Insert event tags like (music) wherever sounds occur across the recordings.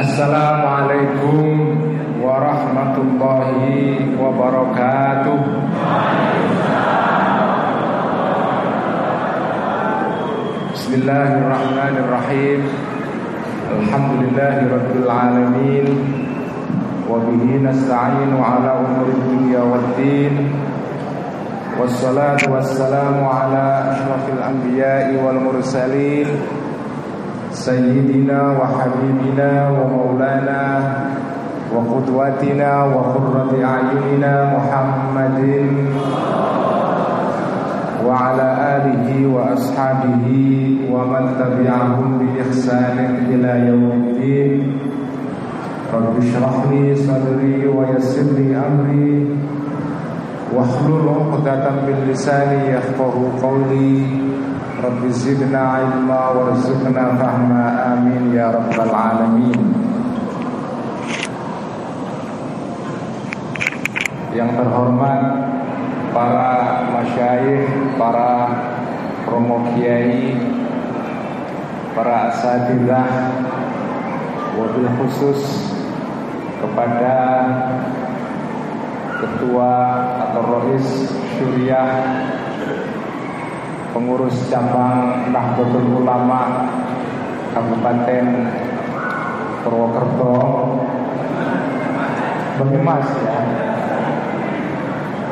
Assalamualaikum warahmatullahi wabarakatuh. Bismillahirrahmanirrahim. Alhamdulillahi rabbil alamin. Wabihi nasta'inu ala umuri dunia waddin Wassalatu wassalamu ala ashrafil anbiya'i wal mursalin Maulana Wa qudwatina wa qurrati a'yunina Muhammadin وعلى آله وأصحابه ومن تبعهم بإحسان إلى يوم الدين. رب اشرح لي صدري ويسر لي أمري. واحلل عقدة من لساني يفقه قولي. رب زدنا علما وارزقنا فهما آمين يا رب العالمين Yang terhormat para masyayikh, para promo kiai, para asatidah, wabil khusus kepada ketua atau rois syuriah pengurus cabang Nahdlatul Ulama Kabupaten Purwokerto. Banyumas ya.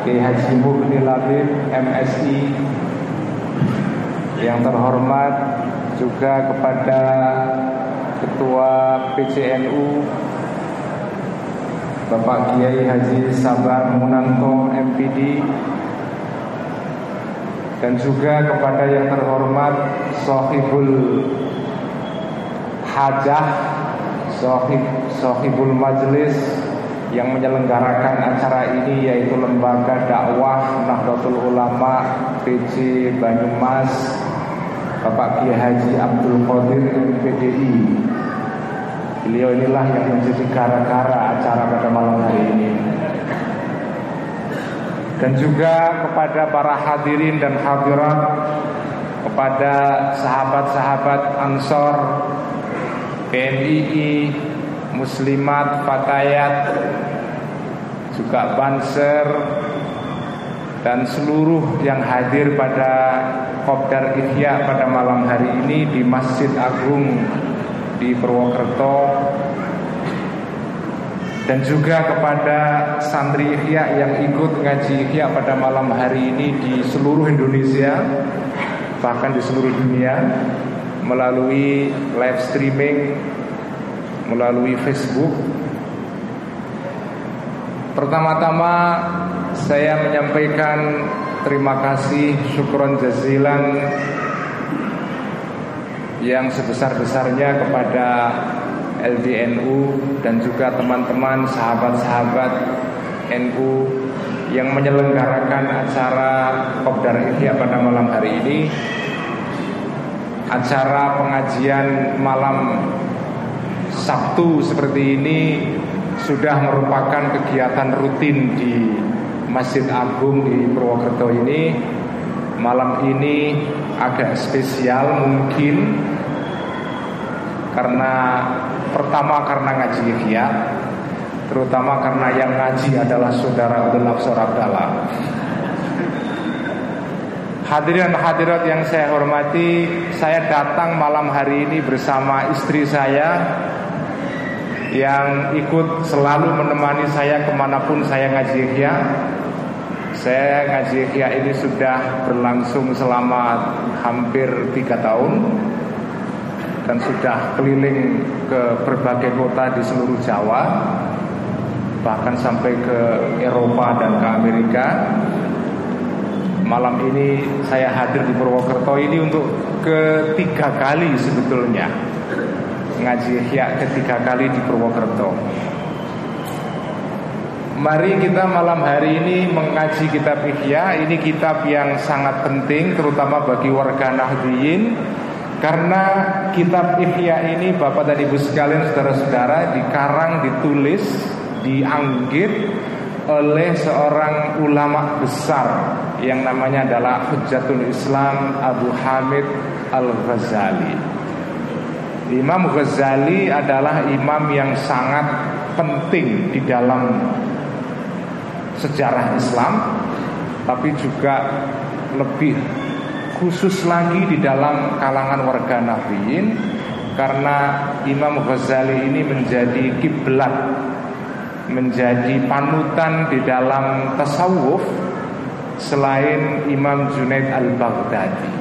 Kiai Haji Murni Labib MSI yang terhormat juga kepada Ketua PCNU Bapak Kiai Haji Sabar Munanto MPD dan juga kepada yang terhormat Sohibul Hajah Sohib, Sohibul Majlis yang menyelenggarakan acara ini yaitu Lembaga Dakwah Nahdlatul Ulama PC Banyumas Bapak Kiai Haji Abdul Qadir MPDI Beliau inilah yang menjadi gara-gara acara pada malam hari ini Dan juga kepada para hadirin dan hadirat Kepada sahabat-sahabat Ansor PMII Muslimat, Fatayat, juga Banser dan seluruh yang hadir pada Kopdar Ihya pada malam hari ini di Masjid Agung di Purwokerto dan juga kepada santri Ihya yang ikut ngaji Ihya pada malam hari ini di seluruh Indonesia bahkan di seluruh dunia melalui live streaming melalui Facebook. Pertama-tama saya menyampaikan terima kasih syukron jazilan yang sebesar-besarnya kepada LDNU dan juga teman-teman sahabat-sahabat NU yang menyelenggarakan acara Kopdar Ihya pada malam hari ini acara pengajian malam Sabtu seperti ini sudah merupakan kegiatan rutin di Masjid Agung di Purwokerto ini. Malam ini agak spesial mungkin karena pertama karena ngaji Ihya, terutama karena yang ngaji adalah saudara Abdul Nafsor Abdallah. Hadirin hadirat yang saya hormati, saya datang malam hari ini bersama istri saya yang ikut selalu menemani saya ke mana pun saya ngaji Ihya. Saya ngaji Ihya ini sudah berlangsung selama hampir tiga tahun dan sudah keliling ke berbagai kota di seluruh Jawa, bahkan sampai ke Eropa dan ke Amerika. Malam ini saya hadir di Purwokerto ini untuk ketiga kali sebetulnya ngaji Ihya ketiga kali di Purwokerto. Mari kita malam hari ini mengaji kitab Ihya. Ini kitab yang sangat penting terutama bagi warga Nahdliyin karena kitab Ihya ini Bapak dan Ibu sekalian saudara-saudara dikarang, ditulis, dianggit oleh seorang ulama besar yang namanya adalah Hujjatul Islam Abu Hamid Al-Ghazali. Imam Ghazali adalah imam yang sangat penting di dalam sejarah Islam tapi juga lebih khusus lagi di dalam kalangan warga Nahdliyin karena Imam Ghazali ini menjadi kiblat menjadi panutan di dalam tasawuf selain Imam Junaid al-Baghdadi.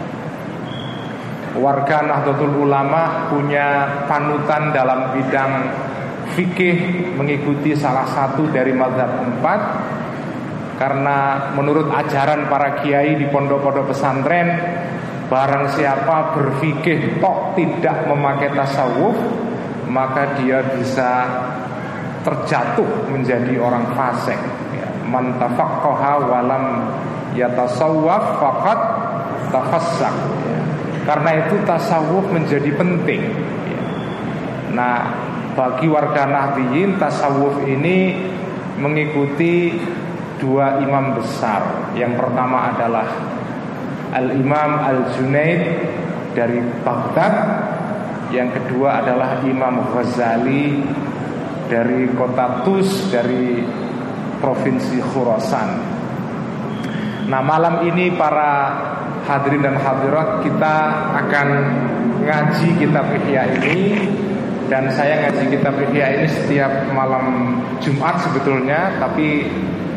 Warga Nahdlatul Ulama punya panutan dalam bidang fikih mengikuti salah satu dari mazhab empat karena menurut ajaran para kiai di pondok-pondok pesantren Barang siapa berfikih tok tidak memakai tasawuf Maka dia bisa terjatuh menjadi orang fasik ya. Man walam yatasawwaf faqat tafassak ya. Karena itu tasawuf menjadi penting ya. Nah bagi warga Nahdliyin tasawuf ini mengikuti dua imam besar. Yang pertama adalah Al-Imam Al-Junaid dari Baghdad. Yang kedua adalah Imam Ghazali dari kota Tus dari provinsi Khurasan. Nah, malam ini para hadirin dan hadirat kita akan ngaji kitab Ihya ini dan saya ngaji kitab Ihya ini setiap malam Jumat sebetulnya tapi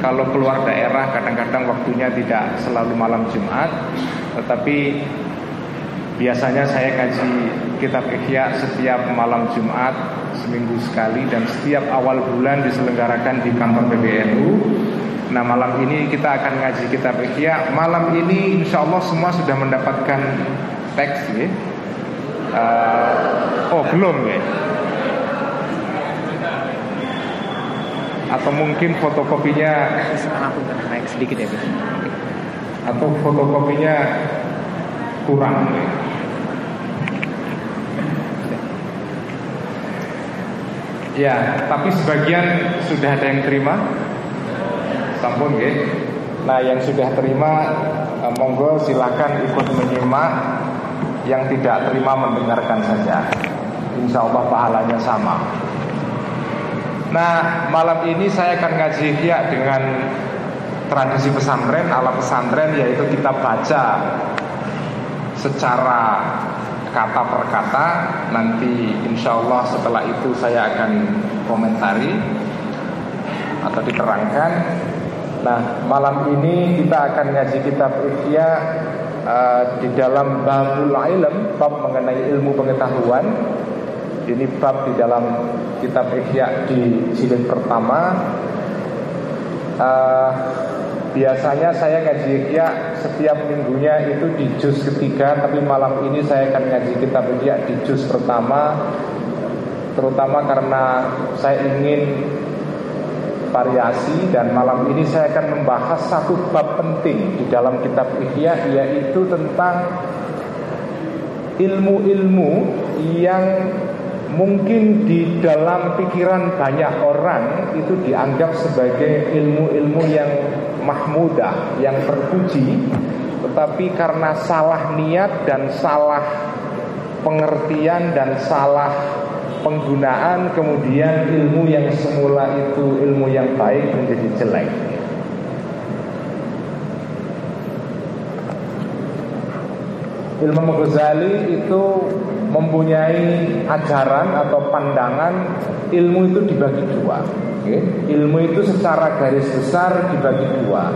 kalau keluar daerah kadang-kadang waktunya tidak selalu malam Jumat Tetapi biasanya saya kaji kitab Ihya setiap malam Jumat Seminggu sekali dan setiap awal bulan diselenggarakan di kantor PBNU Nah malam ini kita akan ngaji kitab Ihya. Malam ini insya Allah semua sudah mendapatkan teks ya. Uh, oh belum ya atau mungkin fotokopinya naik sedikit ya atau fotokopinya kurang. Ya tapi sebagian sudah ada yang terima. Sampun ya nah yang sudah terima eh, monggo silakan ikut menyimak. Yang tidak terima mendengarkan saja. Insya Allah pahalanya sama Nah malam ini saya akan ngaji ya dengan tradisi pesantren ala pesantren yaitu kita baca secara kata per kata. Nanti insya Allah setelah itu saya akan komentari atau diterangkan. Nah malam ini kita akan ngaji kitab Ihya uh, di dalam babul ilm bab mengenai ilmu pengetahuan ini bab di dalam kitab Ihya di jilid pertama. Uh, Biasanya saya ngaji Ihya setiap minggunya itu di juz ketiga Tapi malam ini saya akan ngaji kitab Ihya di juz pertama Terutama karena saya ingin variasi dan malam ini saya akan membahas satu bab penting di dalam kitab Ihya yaitu tentang ilmu-ilmu yang mungkin di dalam pikiran banyak orang itu dianggap sebagai ilmu-ilmu yang mahmudah, yang terpuji, tetapi karena salah niat dan salah pengertian dan salah penggunaan kemudian ilmu yang semula itu ilmu yang baik menjadi jelek. Ilmu Ghazali itu mempunyai ajaran atau pandangan ilmu itu dibagi dua. Ilmu itu secara garis besar dibagi dua.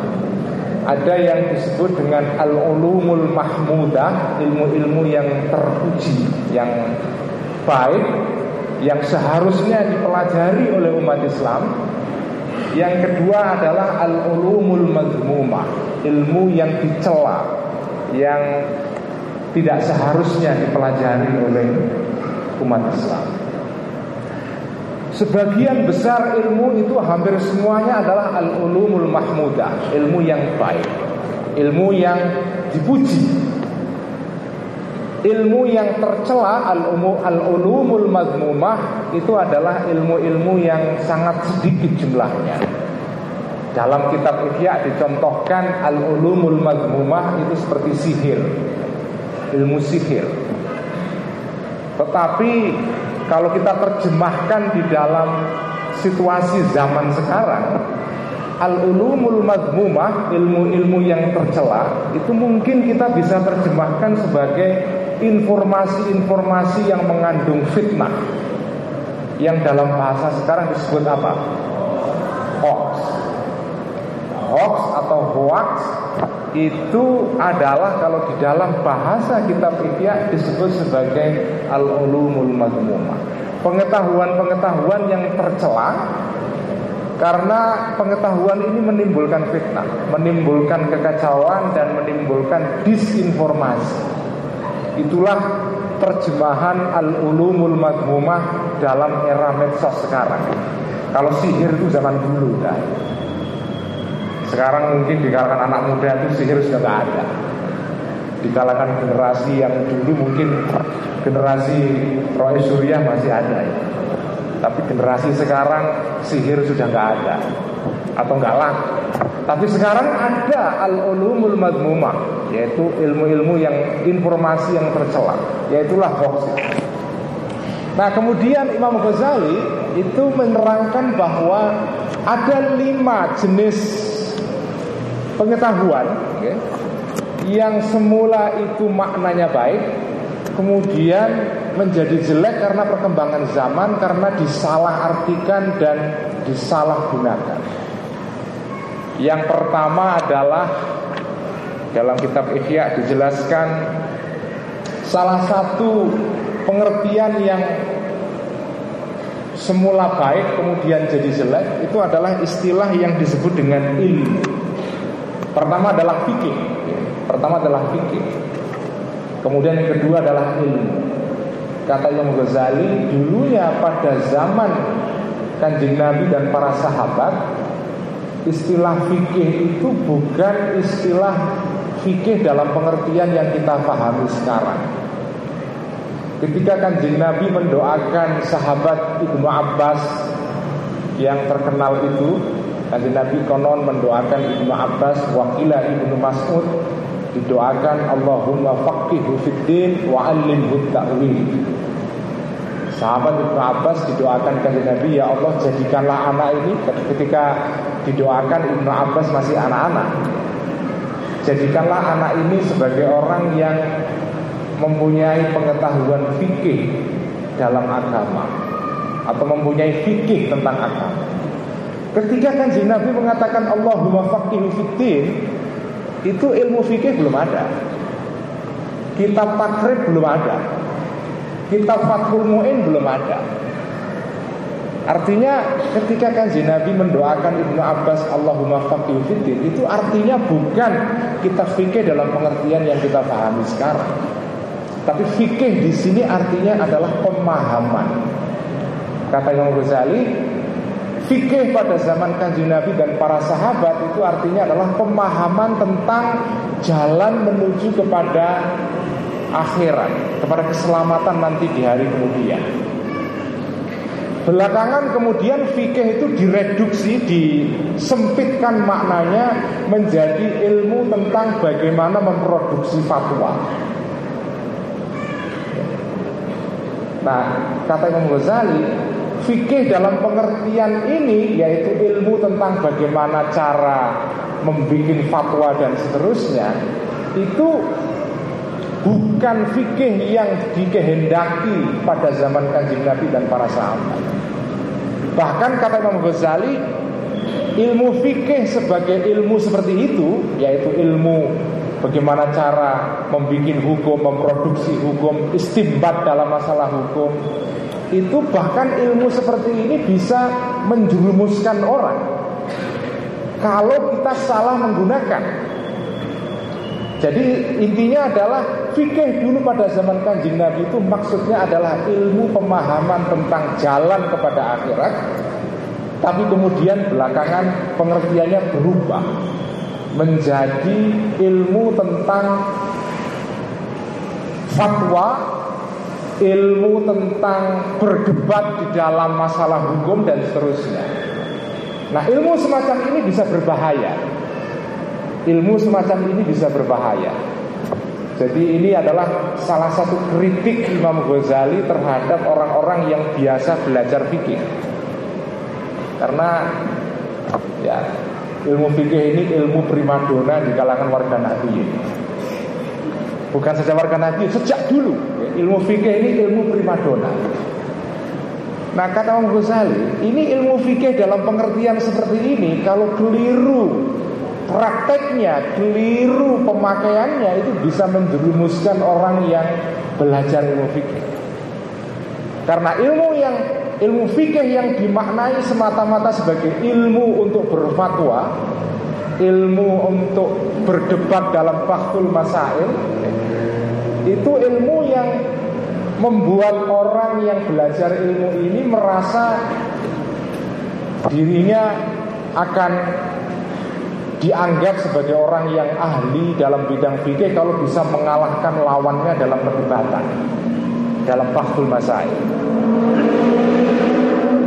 Ada yang disebut dengan al-ulumul mahmudah, ilmu-ilmu yang terpuji, yang baik, yang seharusnya dipelajari oleh umat Islam. Yang kedua adalah al-ulumul mazmumah, ilmu yang dicela, yang tidak seharusnya dipelajari oleh umat Islam. Sebagian besar ilmu itu hampir semuanya adalah al-ulumul mahmudah, ilmu yang baik, ilmu yang dipuji. Ilmu yang tercela al-ulumul mazmumah itu adalah ilmu-ilmu yang sangat sedikit jumlahnya. Dalam kitab Ihya dicontohkan al-ulumul mazmumah itu seperti sihir ilmu sihir Tetapi kalau kita terjemahkan di dalam situasi zaman sekarang Al-ulumul madmumah, ilmu-ilmu yang tercela Itu mungkin kita bisa terjemahkan sebagai informasi-informasi yang mengandung fitnah Yang dalam bahasa sekarang disebut apa? Hoax atau hoax itu adalah kalau di dalam bahasa kitab Ihya disebut sebagai al-ulumul madmumah. Pengetahuan-pengetahuan yang tercela karena pengetahuan ini menimbulkan fitnah, menimbulkan kekacauan dan menimbulkan disinformasi. Itulah terjemahan al-ulumul madmumah dalam era medsos sekarang. Kalau sihir itu zaman dulu dah. Sekarang mungkin di kalangan anak muda itu sihir sudah tidak ada. Di kalangan generasi yang dulu mungkin generasi Roy Surya masih ada ya. Tapi generasi sekarang sihir sudah nggak ada. Atau nggak laku Tapi sekarang ada al-ulumul madmumah Yaitu ilmu-ilmu yang informasi yang tercela Yaitulah hoax Nah kemudian Imam Ghazali itu menerangkan bahwa ada lima jenis pengetahuan yang semula itu maknanya baik kemudian menjadi jelek karena perkembangan zaman karena disalahartikan dan disalahgunakan. Yang pertama adalah dalam kitab Ihya dijelaskan salah satu pengertian yang semula baik kemudian jadi jelek itu adalah istilah yang disebut dengan ilmu. Pertama adalah fikih. Pertama adalah fikih. Kemudian yang kedua adalah ilmu. Kata Imam Ghazali, dulunya pada zaman Kanjeng Nabi dan para sahabat, istilah fikih itu bukan istilah fikih dalam pengertian yang kita pahami sekarang. Ketika kanjeng Nabi mendoakan sahabat Ibnu Abbas yang terkenal itu Nanti Nabi konon mendoakan Ibnu Abbas Wakila Ibnu Mas'ud Didoakan Allahumma faqihu fiddin wa alimhu ta'wil. Sahabat Ibnu Abbas didoakan ke Nabi Ya Allah jadikanlah anak ini Ketika didoakan Ibnu Abbas masih anak-anak. Jadikanlah anak ini sebagai orang yang Mempunyai pengetahuan fikih dalam agama Atau mempunyai fikih tentang agama Ketika kan Nabi mengatakan Allahumma faqihu fiddin Itu ilmu fikih belum ada. Kitab takrib belum ada. Kitab Fathul Mu'in belum ada. Artinya ketika kan Nabi mendoakan Ibnu Abbas Allahumma faqihu fiddin Itu artinya bukan kitab fikih dalam pengertian yang kita pahami sekarang. Tapi fikih di sini artinya adalah pemahaman. Kata Imam Ghazali Fikih pada zaman kanjeng Nabi dan para sahabat itu artinya adalah pemahaman tentang jalan menuju kepada akhirat, kepada keselamatan nanti di hari kemudian. Belakangan kemudian fikih itu direduksi, disempitkan maknanya menjadi ilmu tentang bagaimana memproduksi fatwa. Nah, kata Imam Ghazali, Fikih dalam pengertian ini yaitu ilmu tentang bagaimana cara membuat fatwa dan seterusnya itu bukan fikih yang dikehendaki pada zaman kanjeng Nabi dan para sahabat. Bahkan kata Imam Ghazali, ilmu fikih sebagai ilmu seperti itu, yaitu ilmu bagaimana cara membuat hukum, memproduksi hukum, istimbat dalam masalah hukum, itu bahkan ilmu seperti ini bisa menjerumuskan orang kalau kita salah menggunakan. Jadi intinya adalah fikih dulu pada zaman kanjeng Nabi itu maksudnya adalah ilmu pemahaman tentang jalan kepada akhirat Tapi kemudian belakangan pengertiannya berubah Menjadi ilmu tentang fatwa ilmu tentang berdebat di dalam masalah hukum dan seterusnya. Nah, ilmu semacam ini bisa berbahaya. Ilmu semacam ini bisa berbahaya. Jadi ini adalah salah satu kritik Imam Ghazali terhadap orang-orang yang biasa belajar fikih. Karena ya ilmu fikih ini ilmu primadona di kalangan warga Nahdliyin. Bukan saja warga Nahdliyin, sejak dulu ilmu fikih ini ilmu primadona. Nah kata Imam Ghazali, ini ilmu fikih dalam pengertian seperti ini kalau keliru prakteknya, keliru pemakaiannya itu bisa menjerumuskan orang yang belajar ilmu fikih. Karena ilmu yang ilmu fikih yang dimaknai semata-mata sebagai ilmu untuk berfatwa, ilmu untuk berdebat dalam faktul masail, itu ilmu yang membuat orang yang belajar ilmu ini merasa dirinya akan dianggap sebagai orang yang ahli dalam bidang fikih kalau bisa mengalahkan lawannya dalam perdebatan dalam faktul masail.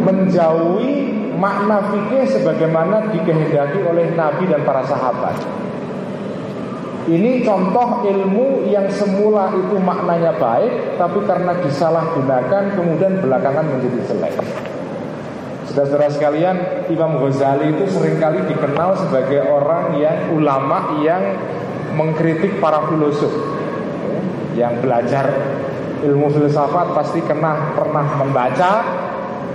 Menjauhi makna fikih sebagaimana dikehendaki oleh Nabi dan para sahabat ini contoh ilmu yang semula itu maknanya baik Tapi karena disalahgunakan kemudian belakangan menjadi jelek Saudara-saudara sekalian, Imam Ghazali itu sering kali dikenal sebagai orang yang ulama yang mengkritik para filosof. Yang belajar ilmu filsafat pasti kena pernah membaca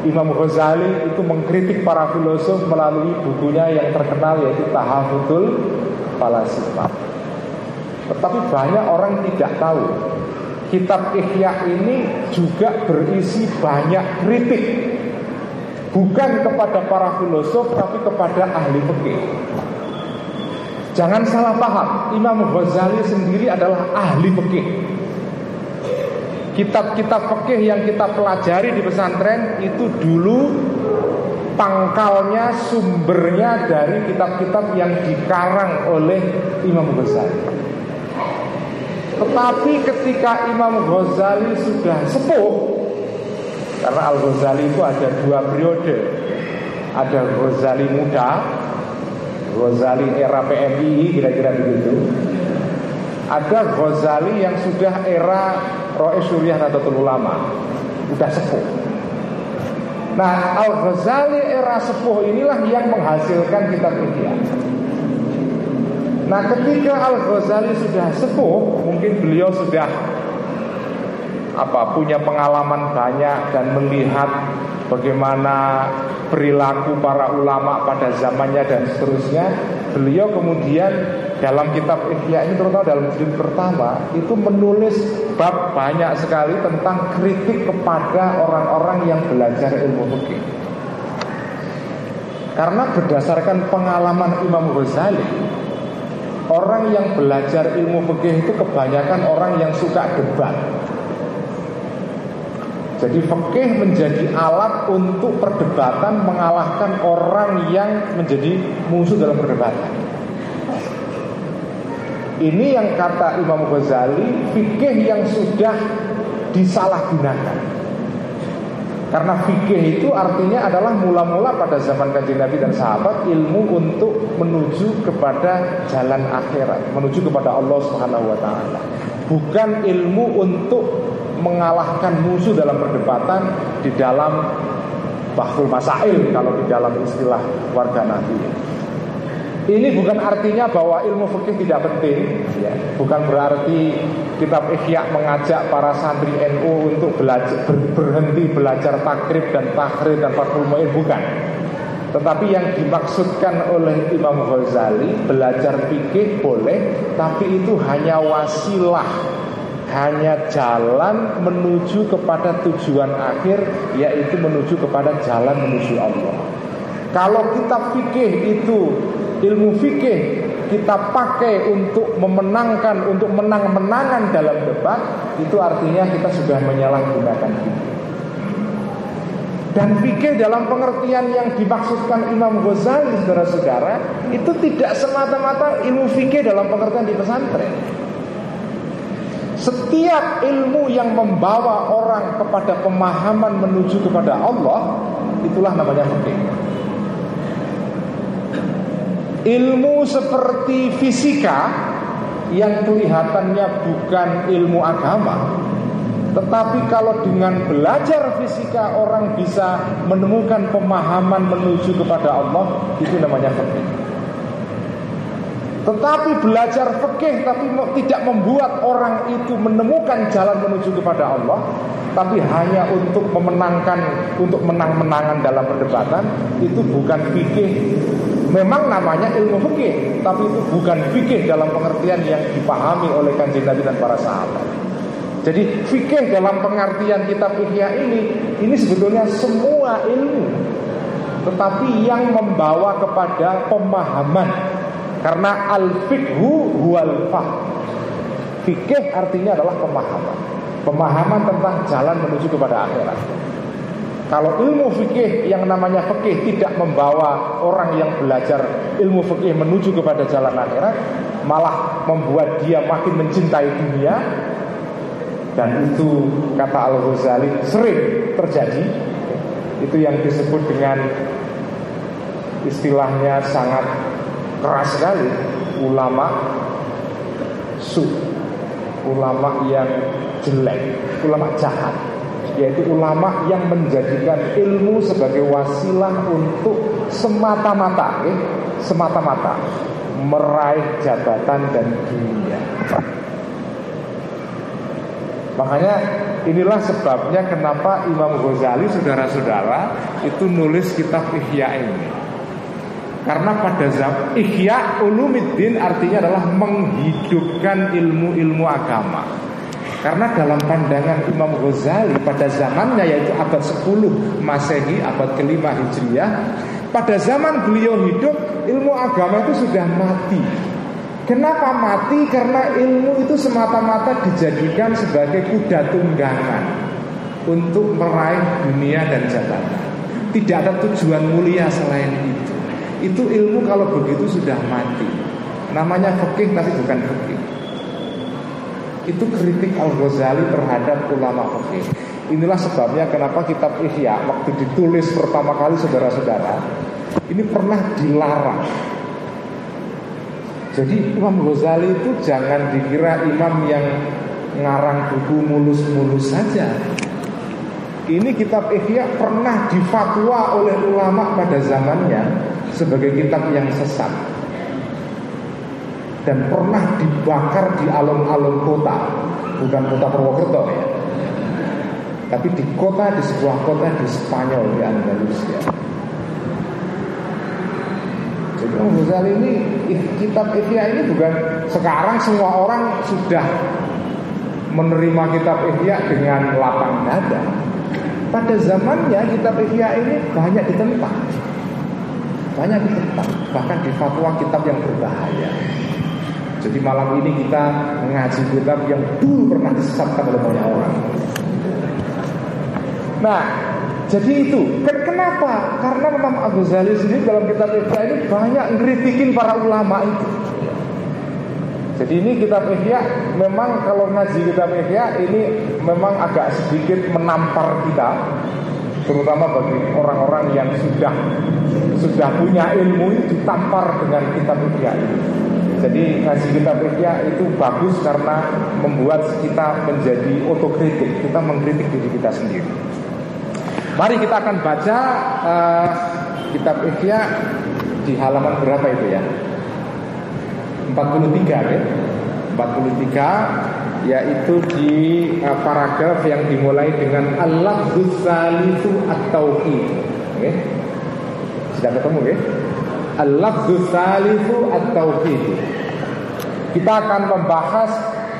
Imam Ghazali itu mengkritik para filosof melalui bukunya yang terkenal yaitu Tahafudul Falasifah. Tetapi banyak orang tidak tahu Kitab Ihya ini juga berisi banyak kritik Bukan kepada para filosof tapi kepada ahli fikih. Jangan salah paham, Imam Ghazali sendiri adalah ahli fikih. Kitab-kitab fikih yang kita pelajari di pesantren itu dulu pangkalnya, sumbernya dari kitab-kitab yang dikarang oleh Imam Ghazali. Tetapi ketika Imam Ghazali sudah sepuh, karena Al-Ghazali itu ada dua periode. Ada Ghazali muda Ghazali era PMI kira-kira begitu. Ada Ghazali yang sudah era Roe Suriah Nahdlatul Ulama Sudah sepuh. Nah Al-Ghazali era sepuh inilah yang menghasilkan kitab Ihya Nah ketika Al-Ghazali sudah sepuh Mungkin beliau sudah apa punya pengalaman banyak dan melihat bagaimana perilaku para ulama pada zamannya dan seterusnya beliau kemudian dalam kitab Ihya ini terutama dalam jilid pertama itu menulis bab banyak sekali tentang kritik kepada orang-orang yang belajar ilmu fikih. Karena berdasarkan pengalaman Imam Ghazali Orang yang belajar ilmu fikih itu kebanyakan orang yang suka debat jadi fikih menjadi alat untuk perdebatan mengalahkan orang yang menjadi musuh dalam perdebatan. Ini yang kata Imam Ghazali, fikih yang sudah disalahgunakan. Karena fikih itu artinya adalah mula-mula pada zaman kanjeng Nabi dan sahabat ilmu untuk menuju kepada jalan akhirat, menuju kepada Allah Subhanahu wa taala. Bukan ilmu untuk mengalahkan musuh dalam perdebatan di dalam bahul masail kalau di dalam istilah warga Nabi. Ini bukan artinya bahwa ilmu fikih tidak penting, ya. bukan berarti kitab Ihya mengajak para santri NU untuk belajar ber, berhenti belajar takrib dan takhrir dan fathul mu'in bukan. Tetapi yang dimaksudkan oleh Imam Ghazali belajar fikih boleh, tapi itu hanya wasilah hanya jalan menuju kepada tujuan akhir yaitu menuju kepada jalan menuju Allah. Kalau kita fikih itu ilmu fikih kita pakai untuk memenangkan untuk menang-menangan dalam debat itu artinya kita sudah menyalahgunakan fikih. Dan fikih dalam pengertian yang dimaksudkan Imam Ghazali saudara-saudara itu tidak semata-mata ilmu fikih dalam pengertian di pesantren. Setiap ilmu yang membawa orang kepada pemahaman menuju kepada Allah Itulah namanya fikih Ilmu seperti fisika yang kelihatannya bukan ilmu agama tetapi kalau dengan belajar fisika orang bisa menemukan pemahaman menuju kepada Allah Itu namanya fikih Tetapi belajar fikih tapi tidak membuat orang itu menemukan jalan menuju kepada Allah Tapi hanya untuk memenangkan, untuk menang-menangan dalam perdebatan Itu bukan fikih. Memang namanya ilmu fikih Tapi itu bukan fikih dalam pengertian yang dipahami oleh kanjeng Nabi dan para sahabat. Jadi fikih dalam pengertian kitab Ihya ini Ini sebetulnya semua ilmu. Tetapi yang membawa kepada pemahaman Karena al-fikhu huwal fah. Fikih artinya adalah pemahaman. Pemahaman tentang jalan menuju kepada akhirat. Kalau ilmu fikih yang namanya fikih tidak membawa orang yang belajar ilmu fikih menuju kepada jalan akhirat, malah membuat dia makin mencintai dunia, dan itu kata Al Ghazali sering terjadi. Itu yang disebut dengan istilahnya sangat keras sekali. Ulama su. Ulama yang jelek. Ulama jahat. Yaitu ulama yang menjadikan ilmu sebagai wasilah untuk semata-mata eh, semata-mata. Meraih jabatan dan dunia. Makanya inilah sebabnya kenapa Imam Ghazali saudara-saudara itu nulis kitab Ihya ini. Karena pada zaman Ihya Ulumiddin artinya adalah menghidupkan ilmu-ilmu agama. Karena dalam pandangan Imam Ghazali pada zamannya yaitu abad 10 Masehi, abad kelima Hijriah, pada zaman beliau hidup ilmu agama itu sudah mati. Kenapa mati? Karena ilmu itu semata-mata dijadikan sebagai kuda tunggangan untuk meraih dunia dan jabatan. Tidak ada tujuan mulia selain itu. Itu ilmu kalau begitu sudah mati. Namanya fikih tapi bukan fikih. Itu kritik Al-Ghazali terhadap ulama fikih. Inilah sebabnya kenapa kitab Ihya waktu ditulis pertama kali saudara-saudara ini pernah dilarang jadi Imam Ghazali itu jangan dikira imam yang ngarang buku mulus-mulus saja. Ini kitab Ihya pernah difatwa oleh ulama pada zamannya sebagai kitab yang sesat dan pernah dibakar di alun-alun kota, bukan kota Purwokerto ya, tapi di kota di sebuah kota di Spanyol di Andalusia. Imam Ghazali ini kitab Ihya ini bukan sekarang semua orang sudah menerima kitab Ihya dengan lapang dada. Pada zamannya kitab Ihya ini banyak ditentang. Banyak ditentang, bahkan di fatwa kitab yang berbahaya. Jadi malam ini kita mengaji kitab yang dulu pernah disesatkan oleh banyak orang. Nah, jadi itu Kenapa? Karena Imam Abu Ghazali sendiri dalam kitab Ihya ini banyak ngeritikin para ulama itu Jadi ini kitab Ihya memang kalau ngaji kitab Ihya ini memang agak sedikit menampar kita Terutama bagi orang-orang yang sudah sudah punya ilmu ini ditampar dengan kitab ini jadi ngaji kitab Ihya itu bagus karena membuat kita menjadi otokritik Kita mengkritik diri kita sendiri Mari kita akan baca uh, kitab Ihya di halaman berapa itu ya? 43 ya. 43 yaitu di uh, paragraf yang dimulai dengan al-lafdzus salisu at-tauhid. Okay. Sudah ketemu ya? Al-lafdzus salisu at-tauhid. Kita akan membahas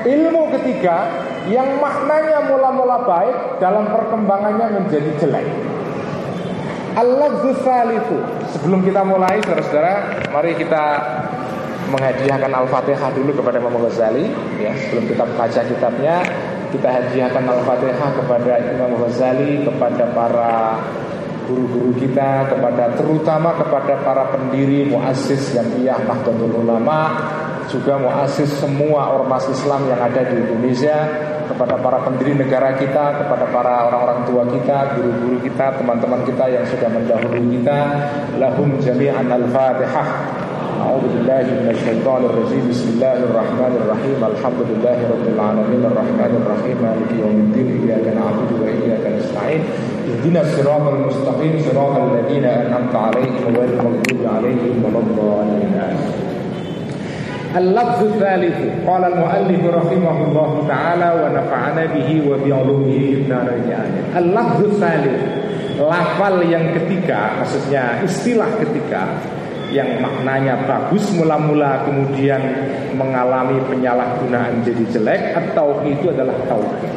ilmu ketiga yang maknanya mula-mula baik dalam perkembangannya menjadi jelek. Allah itu Sebelum kita mulai saudara-saudara Mari kita menghadiahkan Al-Fatihah dulu kepada Imam Ghazali ya, Sebelum kita baca kitabnya Kita hadiahkan Al-Fatihah kepada Imam Ghazali Kepada para guru-guru kita Kepada terutama kepada para pendiri Muassis yang iya Nahdlatul Ulama Juga muassis semua ormas Islam yang ada di Indonesia kepada para pendiri negara kita, kepada para orang-orang tua kita, guru-guru kita, teman-teman kita yang sudah mendahului kita. Lahum jami'an al-Fatihah. أعوذ بالله من الشيطان الرجيم. بسم الله الرحمن الرحيم. الحمد لله رب العالمين. الرحمن الرحيم. مالك يوم الدين. إياك نعبد وإياك نستعين. اهدنا الصراط المستقيم. صراط الذين أنعمت عليهم غير المغضوب عليهم ولا الضالين. اللفظ الثالث. قال المؤلف رحمه الله تعالى ونفعنا به وبعلومه في الدارين اللفظ الثالث. lafal yang ketiga. Maksudnya istilah ketiga. Yang maknanya bagus mula-mula kemudian mengalami penyalahgunaan jadi jelek atau itu adalah tauhid.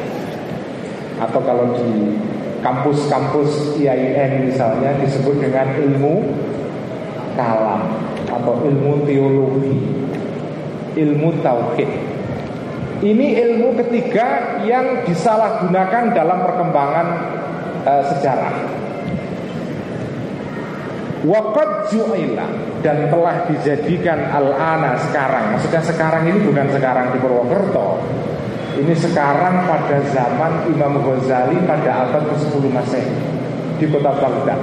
Atau kalau di kampus-kampus IAIN misalnya disebut dengan ilmu kalam atau ilmu teologi, ilmu tauhid. Ini ilmu ketiga yang disalahgunakan dalam perkembangan uh, sejarah. Wakat ju'ila dan telah dijadikan al-ana sekarang. Maksudnya sekarang ini bukan sekarang di Purwokerto. Ini sekarang pada zaman Imam Ghazali pada abad ke-10 Masehi di kota Baghdad.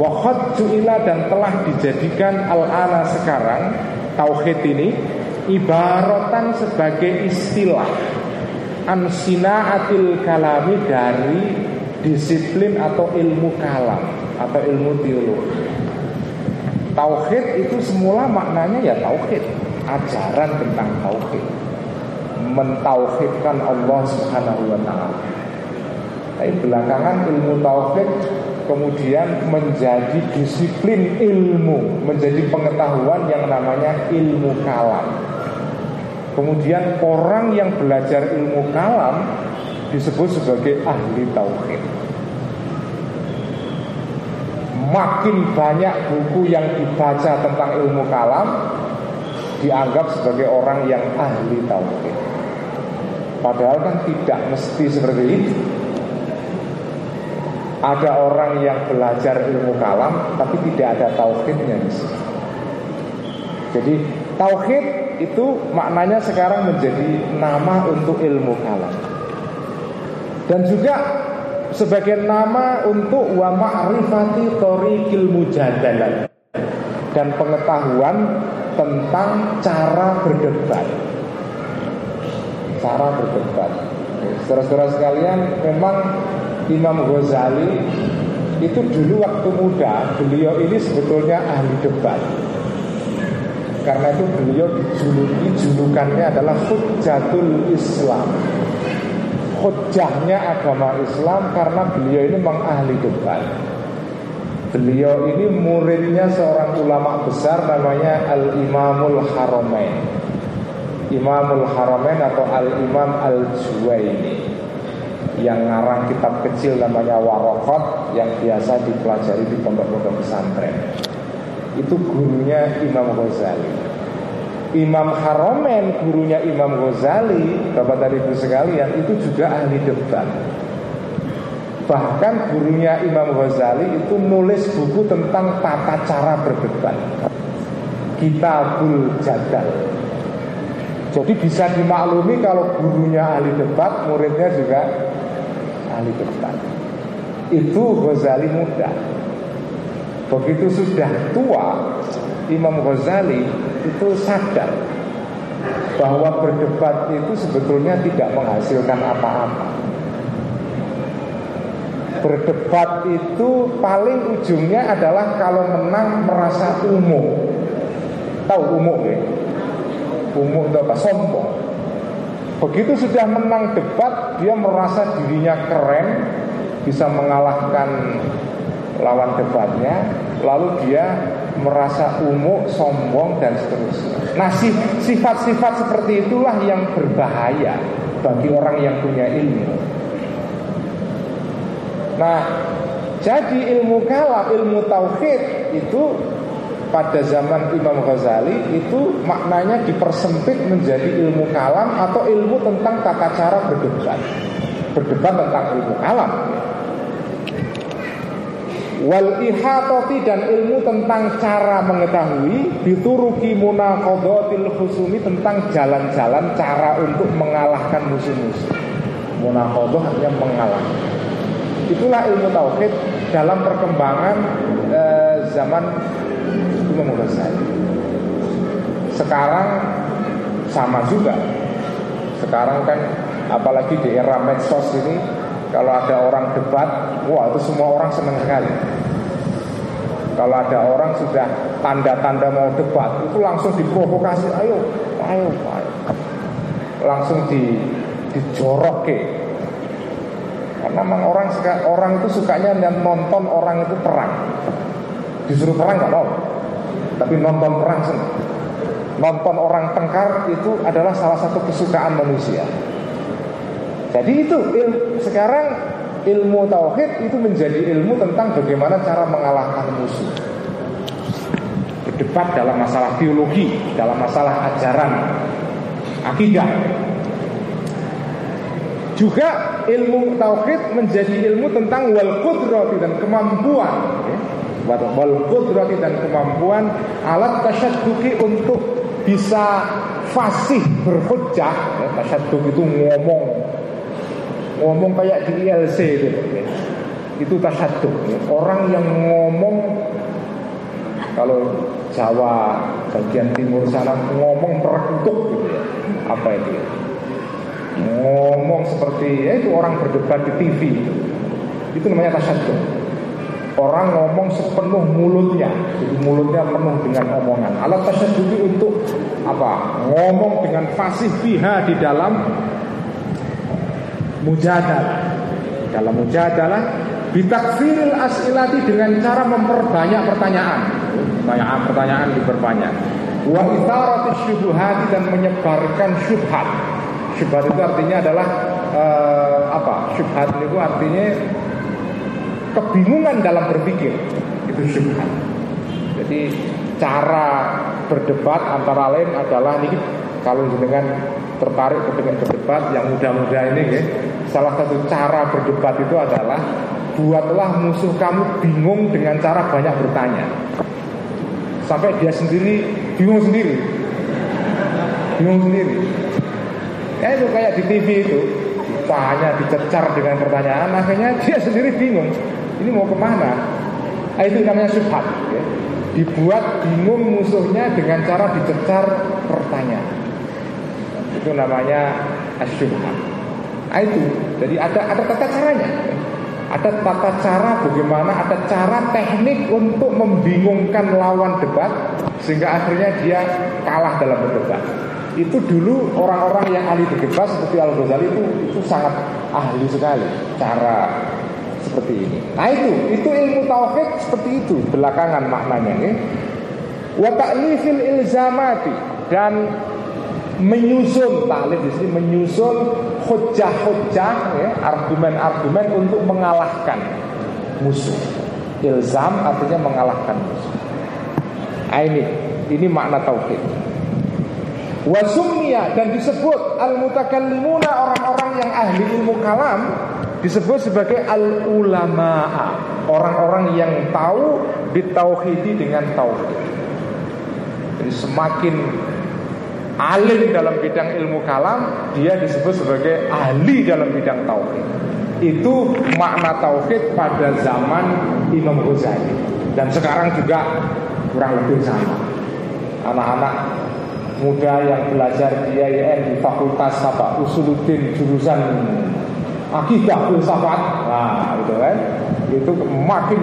Wakat ju'ila dan telah dijadikan al-ana sekarang tauhid ini ibaratan sebagai istilah ansinaatil kalami dari disiplin atau ilmu kalam atau ilmu teologi. Tauhid itu semula maknanya ya tauhid, ajaran tentang tauhid. Mentauhidkan Allah Subhanahu wa taala. Tapi belakangan ilmu tauhid kemudian menjadi disiplin ilmu, menjadi pengetahuan yang namanya ilmu kalam. Kemudian orang yang belajar ilmu kalam disebut sebagai ahli tauhid makin banyak buku yang dibaca tentang ilmu kalam dianggap sebagai orang yang ahli tauhid. Padahal kan tidak mesti seperti itu. Ada orang yang belajar ilmu kalam tapi tidak ada tauhidnya. Jadi tauhid itu maknanya sekarang menjadi nama untuk ilmu kalam. Dan juga sebagai nama untuk wa ma'rifati tariqil mujadalah dan pengetahuan tentang cara berdebat. Cara berdebat. Saudara-saudara sekalian, memang Imam Ghazali itu dulu waktu muda beliau ini sebetulnya ahli debat. Karena itu beliau dijuluki julukannya adalah Hujjatul Islam hujahnya agama Islam karena beliau ini mengahli debat. Beliau ini muridnya seorang ulama besar namanya Al-Imamul Haramain. Imamul Haramain atau Al-Imam Al-Juwaini yang ngarang kitab kecil namanya Warokot yang biasa dipelajari di pondok-pondok pesantren. Itu gurunya Imam Ghazali. Imam Haromen gurunya Imam Ghazali Bapak dan Ibu sekalian itu juga ahli debat. Bahkan gurunya Imam Ghazali itu nulis buku tentang tata cara berdebat. Kitabul Jadal. Jadi bisa dimaklumi kalau gurunya ahli debat Muridnya juga ahli debat. Itu Ghazali muda. Begitu sudah tua Imam Ghazali itu sadar bahwa berdebat itu sebetulnya tidak menghasilkan apa-apa. Berdebat itu paling ujungnya adalah kalau menang merasa umum. Tahu umum ya? Umum itu apa? Sombong. Begitu sudah menang debat, dia merasa dirinya keren, bisa mengalahkan lawan debatnya, lalu dia merasa umum, sombong dan seterusnya. Nah sifat-sifat seperti itulah yang berbahaya bagi orang yang punya ilmu. Nah jadi ilmu kalam, ilmu tauhid itu pada zaman Imam Ghazali itu maknanya dipersempit menjadi ilmu kalam atau ilmu tentang tata cara berdebat. Berdebat tentang ilmu kalam wal ihatoti dan ilmu tentang cara mengetahui dituruki munaqadhatil khusumi tentang jalan-jalan cara untuk mengalahkan musuh-musuh. Munaqadhah artinya mengalah. Itulah ilmu tauhid dalam perkembangan eh, zaman Imam. Sekarang sama juga. Sekarang kan apalagi di era medsos ini kalau ada orang debat, wah itu semua orang senang sekali. Kalau ada orang sudah tanda-tanda mau debat, itu langsung diprovokasi, ayo, ayo, ayo. Langsung di dijorok ke. Karena memang orang orang itu sukanya nonton orang itu perang. Disuruh perang nggak mau, tapi nonton perang senang. Nonton orang tengkar itu adalah salah satu kesukaan manusia. Jadi itu il, sekarang ilmu tauhid itu menjadi ilmu tentang bagaimana cara mengalahkan musuh. Berdebat dalam masalah teologi, dalam masalah ajaran, akidah. Juga ilmu tauhid menjadi ilmu tentang wal qudrati dan kemampuan ya. Wal qudrati dan kemampuan alat tasyadduki untuk bisa fasih berhujjah ya, itu ngomong ngomong kayak di ILC gitu ya. itu tasyaduk ya. orang yang ngomong kalau Jawa bagian timur sana ngomong terkutuk gitu ya apa itu ya. ngomong seperti ya itu orang berdebat di TV itu namanya tasyaduk Orang ngomong sepenuh mulutnya Jadi mulutnya penuh dengan omongan Alat tasyadudi untuk apa? Ngomong dengan fasih biha di dalam Mujadalah. Dalam mujadalah Bitakfiril as'ilati dengan cara memperbanyak pertanyaan. Pertanyaan-pertanyaan diperbanyak. Wa itharati syubuhati dan menyebarkan syubhat. Syubhat itu artinya adalah uh, Apa? Syubhat itu artinya kebingungan dalam berpikir. Itu syubhat. Jadi cara berdebat antara lain adalah ini. Kalau dengan tertarik dengan berdebat yang muda-muda ini ya, salah satu cara berdebat itu adalah buatlah musuh kamu bingung dengan cara banyak bertanya sampai dia sendiri bingung sendiri bingung sendiri ya itu kayak di TV itu tanya dicecar dengan pertanyaan akhirnya dia sendiri bingung ini mau ke mana? Nah, itu namanya subhat. Ya. Dibuat bingung musuhnya dengan cara dicecar pertanyaan. Itu namanya asyubhat. Nah, itu. Jadi ada ada tata caranya. Ada tata cara bagaimana, ada cara teknik untuk membingungkan lawan debat sehingga akhirnya dia kalah dalam berdebat. Itu dulu orang-orang yang ahli berdebat seperti Al Ghazali itu itu sangat ahli sekali cara seperti ini. Nah itu, itu ilmu tauhid seperti itu belakangan maknanya ya. Wa ta'lifil ilzamati dan menyusun taklif di sini menyusun hujah-hujah ya, argumen-argumen untuk mengalahkan musuh. Ilzam artinya mengalahkan musuh. Nah, ini ini makna tauhid. Wasumia dan disebut al-mutakallimuna orang-orang yang ahli ilmu kalam disebut sebagai al ulama orang-orang yang tahu bitauhidi dengan tauhid jadi semakin alim dalam bidang ilmu kalam dia disebut sebagai ahli dalam bidang tauhid. Itu makna tauhid pada zaman Imam Ghazali. Dan sekarang juga kurang lebih sama. Anak-anak muda yang belajar di IAIN di Fakultas apa Usuluddin jurusan akidah filsafat. Nah itu kan? Itu makin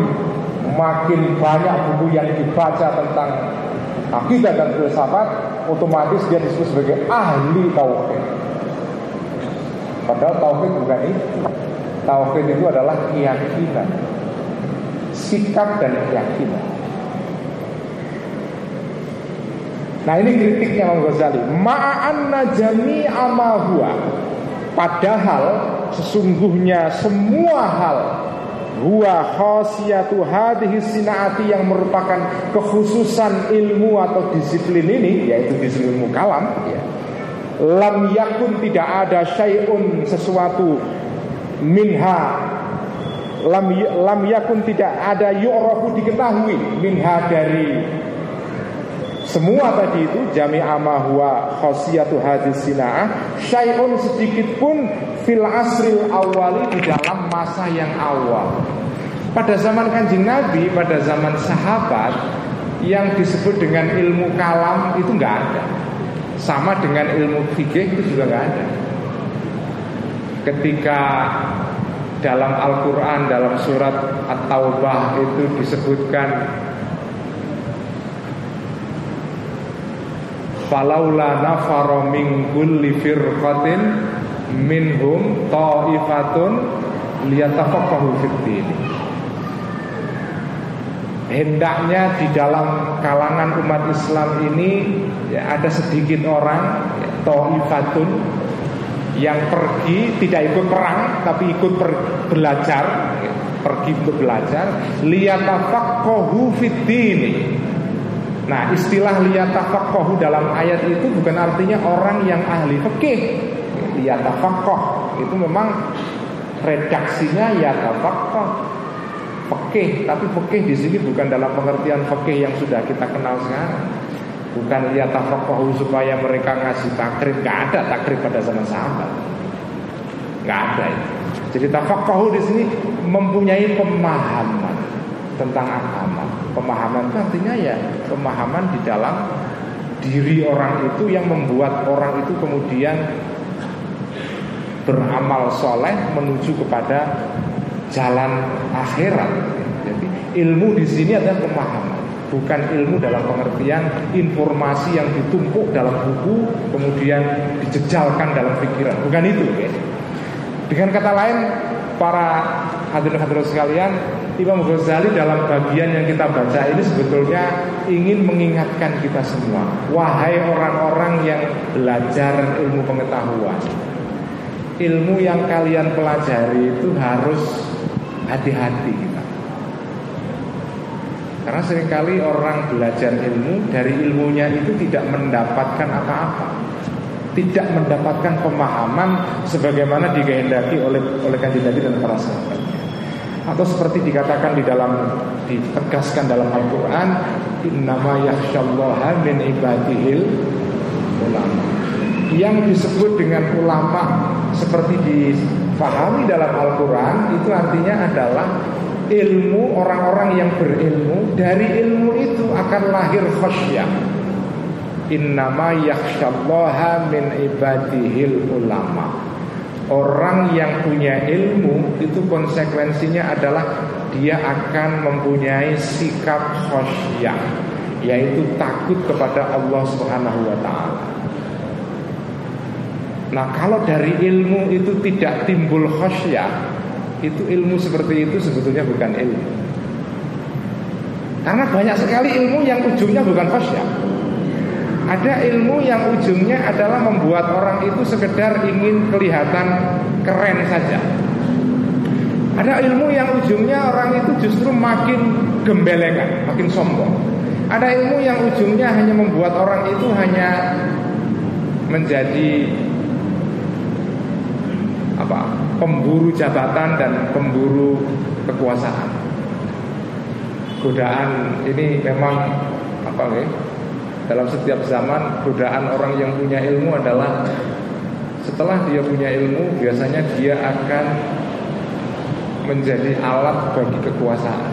makin banyak buku yang dibaca tentang akidah dan filsafat otomatis dia disebut sebagai ahli tauhid. Padahal tauhid bukan itu. Tauhid itu adalah keyakinan. Sikap dan keyakinan. Nah ini kritiknya Imam Ghazali. Ma'anna jami'a ma huwa. Padahal sesungguhnya semua hal Huwa khasiyatu hadhihi sinaati yang merupakan kekhususan ilmu atau disiplin ini Yaitu disiplin ilmu kalam ya. Lam yakun tidak ada syai'un sesuatu minha lam, lam yakun tidak ada yu'rafu diketahui minha dari semua tadi itu jami amahwa khosiyatu hadis sina'ah Syai'un sedikit pun fil asril awali di dalam masa yang awal Pada zaman kanjeng Nabi, pada zaman sahabat yang disebut dengan ilmu kalam itu nggak ada. Sama dengan ilmu fikih itu juga nggak ada. Ketika dalam Al-Quran dalam surat At-Taubah itu disebutkan Falaula nafaro min kulli firqatin minhum ta'ifatun liyatafaqahu fid Hendaknya di dalam kalangan umat Islam ini ya, ada sedikit orang ya, yang pergi tidak ikut perang tapi ikut per, belajar ya, pergi untuk belajar liyatafaqahu fid Nah istilah liyatafaqahu dalam ayat itu bukan artinya orang yang ahli fikih. Liyatafaqah itu memang redaksinya yatafaqah Fikih, tapi fikih di sini bukan dalam pengertian fikih yang sudah kita kenal sekarang. Bukan liyatafaqahu supaya mereka ngasih takrib. Gak ada takrib pada zaman sahabat. Gak ada itu. Jadi tafaqahu di sini mempunyai pemahaman tentang agama. Pemahaman itu artinya ya pemahaman di dalam diri orang itu yang membuat orang itu kemudian beramal soleh menuju kepada jalan akhirat. Jadi ilmu di sini adalah pemahaman, bukan ilmu dalam pengertian informasi yang ditumpuk dalam buku kemudian dijejalkan dalam pikiran. Bukan itu, ya. Dengan kata lain, para hadirin-hadirin sekalian, Imam Ghazali dalam bagian yang kita baca ini sebetulnya ingin mengingatkan kita semua. Wahai orang-orang yang belajar ilmu pengetahuan Ilmu yang kalian pelajari itu harus hati-hati kita. Karena sering kali orang belajar ilmu Dari ilmunya itu tidak mendapatkan apa-apa. Tidak mendapatkan pemahaman Sebagaimana dikehendaki oleh oleh kanjeng dan para sahabatnya atau seperti dikatakan di dalam ditegaskan dalam Al-Qur'an innama yakhsyallaha min ibadihil ulama. Yang disebut dengan ulama seperti difahami dalam Al-Quran itu artinya adalah ilmu orang-orang yang berilmu dari ilmu itu akan lahir khasyah. Innama yakhsyallaha min ibadihil ulama Orang yang punya ilmu itu konsekuensinya adalah dia akan mempunyai sikap khosyah yaitu takut kepada Allah Subhanahu wa taala. Nah, kalau dari ilmu itu tidak timbul khosyah, itu ilmu seperti itu sebetulnya bukan ilmu. Karena banyak sekali ilmu yang ujungnya bukan khosyah. Ada ilmu yang ujungnya adalah membuat orang itu sekedar ingin kelihatan keren saja. Ada ilmu yang ujungnya orang itu justru makin gembelengan, makin sombong. Ada ilmu yang ujungnya hanya membuat orang itu hanya menjadi apa? pemburu jabatan dan pemburu kekuasaan. Godaan ini memang apa ya? Dalam setiap zaman godaan orang yang punya ilmu adalah setelah dia punya ilmu biasanya dia akan menjadi alat bagi kekuasaan.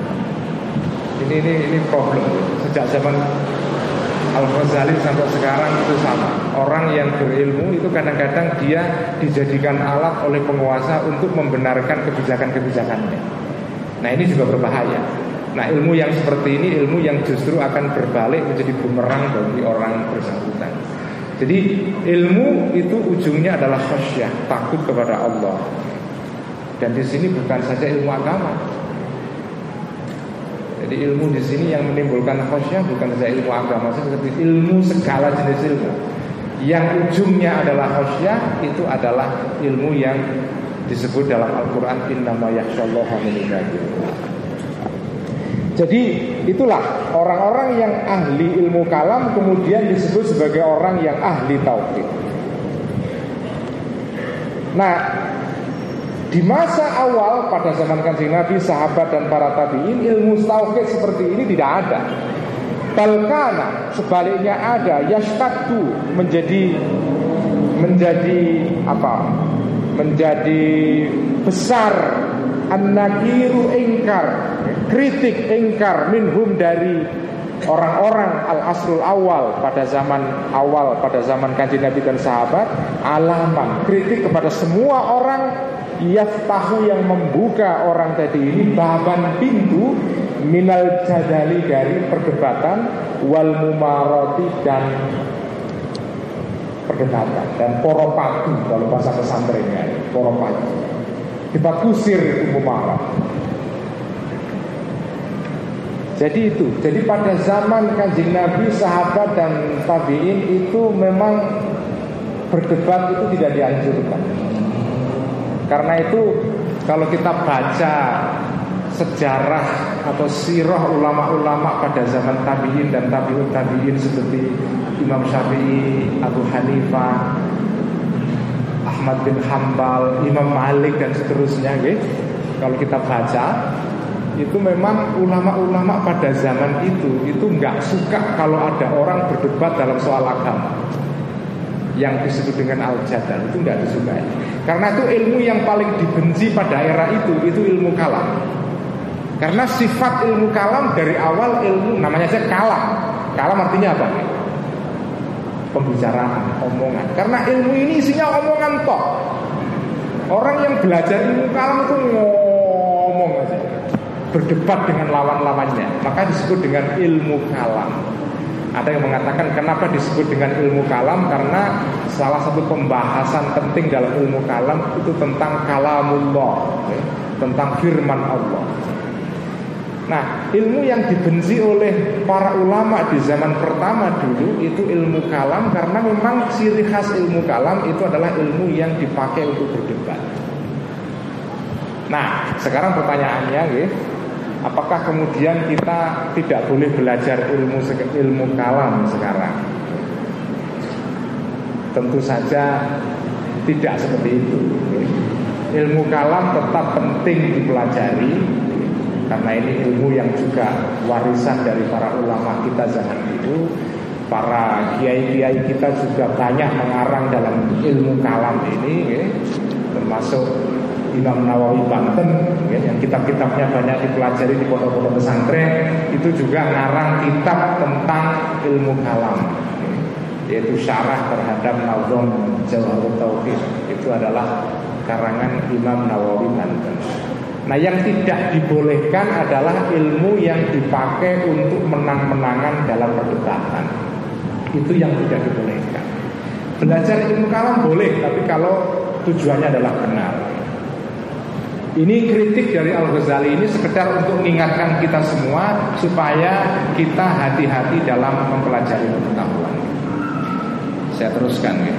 Ini ini ini problem sejak zaman Al Ghazali sampai sekarang itu sama. Orang yang berilmu itu kadang-kadang dia dijadikan alat oleh penguasa untuk membenarkan kebijakan-kebijakannya. Nah ini juga berbahaya. Nah ilmu yang seperti ini ilmu yang justru akan berbalik menjadi bumerang bagi orang bersangkutan. Jadi ilmu itu ujungnya adalah khasyah, takut kepada Allah. Dan di sini bukan saja ilmu agama. Jadi ilmu di sini yang menimbulkan khasyah bukan saja ilmu agama, seperti ilmu segala jenis ilmu. Yang ujungnya adalah khasyah itu adalah ilmu yang disebut dalam Al-Qur'an innama yakhsyallaha min jadi itulah orang-orang yang ahli ilmu kalam kemudian disebut sebagai orang yang ahli tauhid. Nah, di masa awal pada zaman kanjeng Nabi, sahabat dan para tabiin ilmu tauhid seperti ini tidak ada. Balkana sebaliknya ada yashtaddu menjadi menjadi apa? Menjadi besar an-nakiru ingkar kritik ingkar minhum dari orang-orang al-asrul awal pada zaman awal pada zaman kanji Nabi dan sahabat alaman kritik kepada semua orang yaftahu yang membuka orang tadi ini baban pintu minal jadali dari perdebatan wal mumaroti dan perdebatan dan poropati kalau bahasa pesantrennya poropati kita kusir itu mumarot jadi itu, jadi pada zaman kanjeng Nabi, sahabat dan tabiin itu memang berdebat itu tidak dianjurkan. Karena itu kalau kita baca sejarah atau sirah ulama-ulama pada zaman tabiin dan tabiut tabiin seperti Imam Syafi'i, Abu Hanifah, Ahmad bin Hambal, Imam Malik dan seterusnya, gitu. kalau kita baca itu memang ulama-ulama pada zaman itu itu nggak suka kalau ada orang berdebat dalam soal agama. Yang disebut dengan al-jadal itu nggak disukai. Karena itu ilmu yang paling dibenci pada era itu itu ilmu kalam. Karena sifat ilmu kalam dari awal ilmu namanya saja kalam. Kalam artinya apa? Pembicaraan omongan. Karena ilmu ini isinya omongan toh orang yang belajar ilmu kalam itu ngomong aja berdebat dengan lawan-lawannya. Maka disebut dengan ilmu kalam. Ada yang mengatakan kenapa disebut dengan ilmu kalam? Karena salah satu pembahasan penting dalam ilmu kalam itu tentang kalamullah ya, tentang firman Allah. Nah, ilmu yang dibenci oleh para ulama di zaman pertama dulu itu ilmu kalam karena memang ciri khas ilmu kalam itu adalah ilmu yang dipakai untuk berdebat. Nah, sekarang pertanyaannya, gitu, Apakah kemudian kita tidak boleh belajar ilmu ilmu kalam sekarang? Tentu saja tidak seperti itu. Ilmu kalam tetap penting dipelajari karena ini ilmu yang juga warisan dari para ulama kita zaman itu. Para kiai-kiai kita juga banyak mengarang dalam ilmu kalam ini, termasuk Imam Nawawi Banten ya, yang kitab-kitabnya banyak dipelajari di pondok-pondok pesantren itu juga ngarang kitab tentang ilmu kalam ya, yaitu syarah terhadap Nazom Jawahir Tauhid. Itu adalah karangan Imam Nawawi Banten. Nah yang tidak dibolehkan adalah ilmu yang dipakai untuk menang-menangan dalam perdebatan. Itu yang tidak dibolehkan. Belajar ilmu kalam boleh Tapi kalau tujuannya adalah benar ini kritik dari Al-Ghazali ini sekedar untuk mengingatkan kita semua supaya kita hati-hati dalam mempelajari pengetahuan. Saya teruskan ya.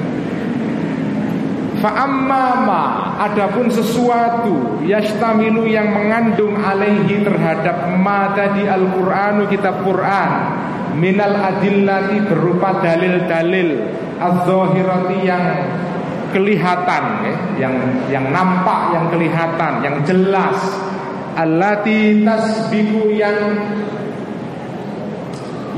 Fa'ammama adapun sesuatu yastamilu yang mengandung alaihi terhadap ma tadi Al-Qur'anu kitab Quran minal adillati berupa dalil-dalil az-zahirati yang kelihatan ya, yang yang nampak, yang kelihatan, yang jelas. Allati tasbiku yang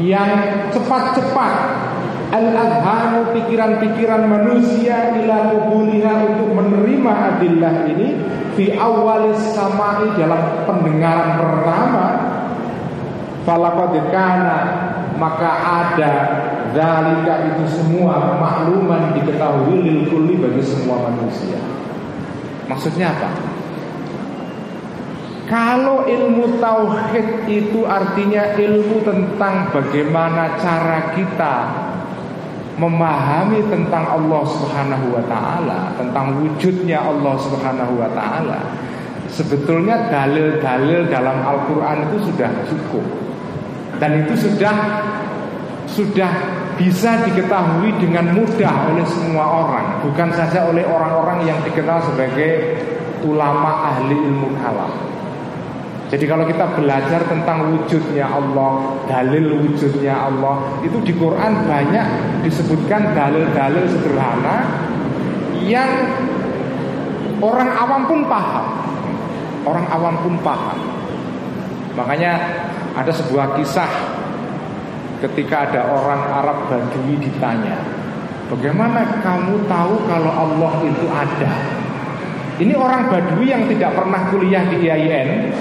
yang cepat-cepat. Al-adhanu pikiran-pikiran manusia ila kubuliha untuk menerima adillah ini fi awalis samai dalam pendengaran pertama. Falaqad kana maka ada Dalika itu semua makluman diketahui lil kulli bagi semua manusia. Maksudnya apa? Kalau ilmu tauhid itu artinya ilmu tentang bagaimana cara kita memahami tentang Allah Subhanahu wa taala, tentang wujudnya Allah Subhanahu wa taala. Sebetulnya dalil-dalil dalam Al-Qur'an itu sudah cukup. Dan itu sudah sudah bisa diketahui dengan mudah oleh semua orang, bukan saja oleh orang-orang yang dikenal sebagai ulama ahli ilmu kalam. Jadi kalau kita belajar tentang wujudnya Allah, dalil wujudnya Allah, itu di Quran banyak disebutkan dalil-dalil sederhana yang orang awam pun paham. Orang awam pun paham. Makanya ada sebuah kisah ketika ada orang Arab Badui ditanya, "Bagaimana kamu tahu kalau Allah itu ada?" Ini orang Badui yang tidak pernah kuliah di IAIN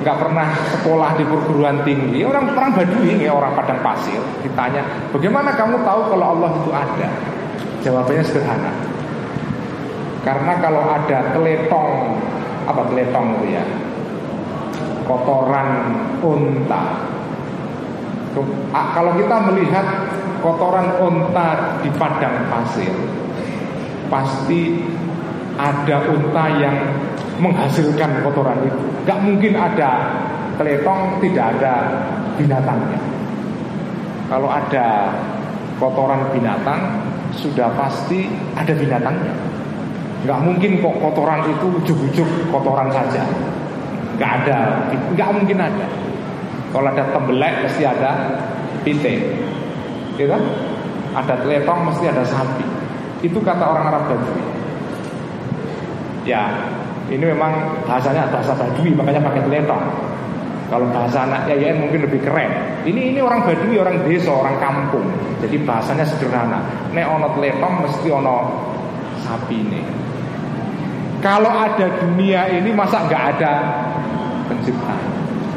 nggak pernah sekolah di perguruan tinggi, orang perang Badui ya orang padang pasir, ditanya, bagaimana kamu tahu kalau Allah itu ada? Jawabannya sederhana. Karena kalau ada teletong, apa teletong itu ya? Kotoran unta. Kalau kita melihat kotoran unta di padang pasir, pasti ada unta yang menghasilkan kotoran itu. Gak mungkin ada teletong tidak ada binatangnya. Kalau ada kotoran binatang sudah pasti ada binatangnya. Gak mungkin kok kotoran itu ujuk-ujuk kotoran saja. Gak ada, gak mungkin ada. Kalau ada tembelek mesti ada piting, gitu? Ada teletong mesti ada sapi. Itu kata orang Arab Badui. Ya, ini memang bahasanya bahasa Badui makanya pakai teletong. Kalau bahasa anak yayan mungkin lebih keren. Ini ini orang Badui, orang desa, orang kampung. Jadi bahasanya sederhana. Nek ono teletong mesti ono sapi ini. Kalau ada dunia ini masa nggak ada pencipta?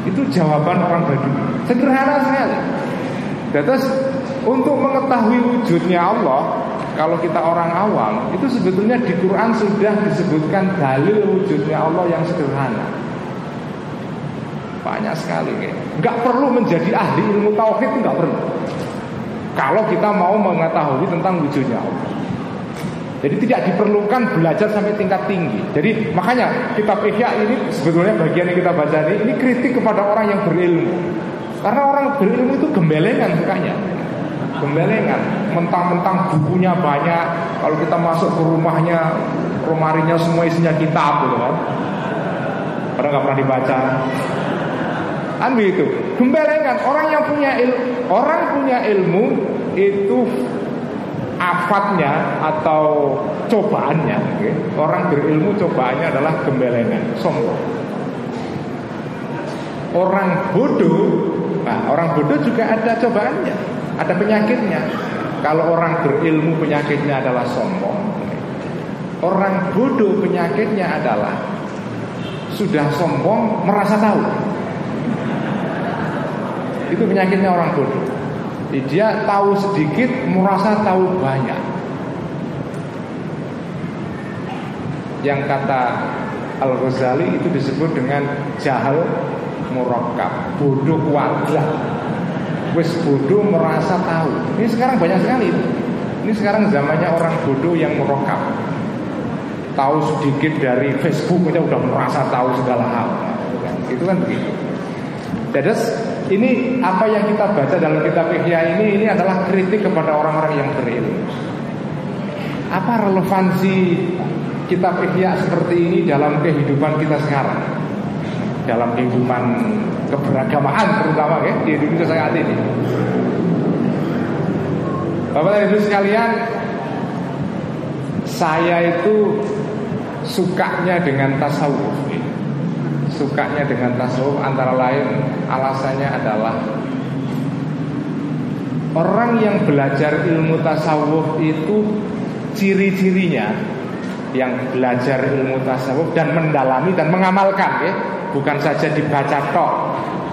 Itu jawaban orang Badui. Sederhana sekali. Terus untuk mengetahui wujudnya Allah kalau kita orang awam itu sebetulnya di Quran sudah disebutkan dalil wujudnya Allah yang sederhana. Banyak sekali kayak. Nggak perlu menjadi ahli ilmu tauhid nggak perlu. Kalau kita mau mengetahui tentang wujudnya Allah. Jadi tidak diperlukan belajar sampai tingkat tinggi. Jadi makanya kitab Ihya ini sebetulnya bagian yang kita baca ini ini kritik kepada orang yang berilmu. Karena orang berilmu itu gembelengan sukanya. Gembelengan. Mentang-mentang bukunya banyak. Kalau kita masuk ke rumahnya romarinya semua isinya kitab gitu kan. Padahal nggak pernah dibaca. Kan begitu gembelengan. Orang yang punya ilmu orang punya ilmu itu afatnya atau cobaannya okay? orang berilmu cobaannya adalah gembelengan sombong orang bodoh nah orang bodoh juga ada cobaannya ada penyakitnya. Kalau orang berilmu penyakitnya adalah sombong. Orang bodoh penyakitnya adalah sudah sombong merasa tahu. Itu penyakitnya orang bodoh. Dia tahu sedikit merasa tahu banyak. Yang kata Al-Ghazali itu disebut dengan jahal murakkab, bodoh kuadrat wis bodoh merasa tahu. Ini sekarang banyak sekali. Ini sekarang zamannya orang bodoh yang merokap. Tahu sedikit dari Facebook aja udah merasa tahu segala hal. Itu kan begitu. Jadi ini apa yang kita baca dalam kitab Ihya ini ini adalah kritik kepada orang-orang yang berilmu. Apa relevansi kitab Ihya seperti ini dalam kehidupan kita sekarang? Dalam kehidupan keberagamaan terutama ya di Indonesia saat ini. Bapak dan Ibu sekalian, saya itu sukanya dengan tasawuf. Sukanya dengan tasawuf antara lain alasannya adalah orang yang belajar ilmu tasawuf itu ciri-cirinya yang belajar ilmu tasawuf dan mendalami dan mengamalkan ya. Bukan saja dibaca tok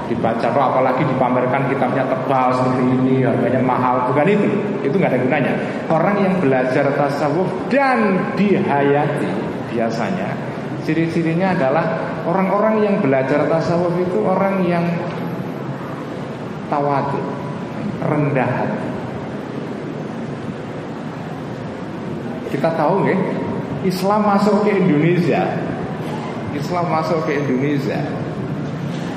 dibaca tok apalagi dipamerkan kitabnya tebal seperti ini harganya mahal bukan itu. Itu nggak ada gunanya. Orang yang belajar tasawuf dan dihayati biasanya ciri-cirinya adalah orang-orang yang belajar tasawuf itu orang yang tawadu rendah. Hati kita tahu nggak Islam masuk ke Indonesia. Islam masuk ke Indonesia.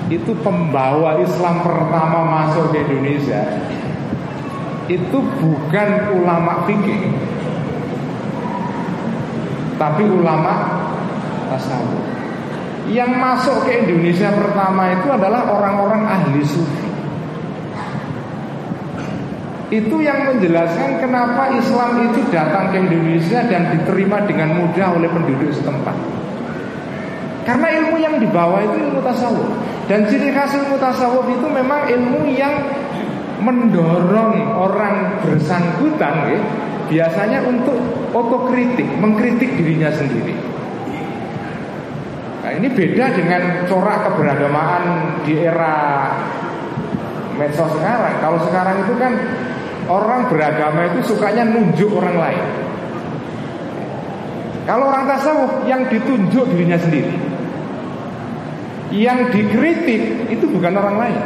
Itu pembawa Islam pertama masuk ke Indonesia itu bukan ulama fikih tapi ulama tasawuf yang masuk ke Indonesia pertama itu adalah orang-orang ahli sufi. Itu yang menjelaskan kenapa Islam itu datang ke Indonesia dan diterima dengan mudah oleh penduduk setempat. Karena ilmu yang dibawa itu ilmu tasawuf. Dan ciri khas ilmu tasawuf itu memang ilmu yang mendorong orang bersangkutan ya, Biasanya untuk otokritik, mengkritik dirinya sendiri ini beda dengan corak keberagamaan di era medsos sekarang. Kalau sekarang itu kan orang beragama itu sukanya nunjuk orang lain. Kalau orang tasawuf yang ditunjuk dirinya sendiri. Yang dikritik itu bukan orang lain.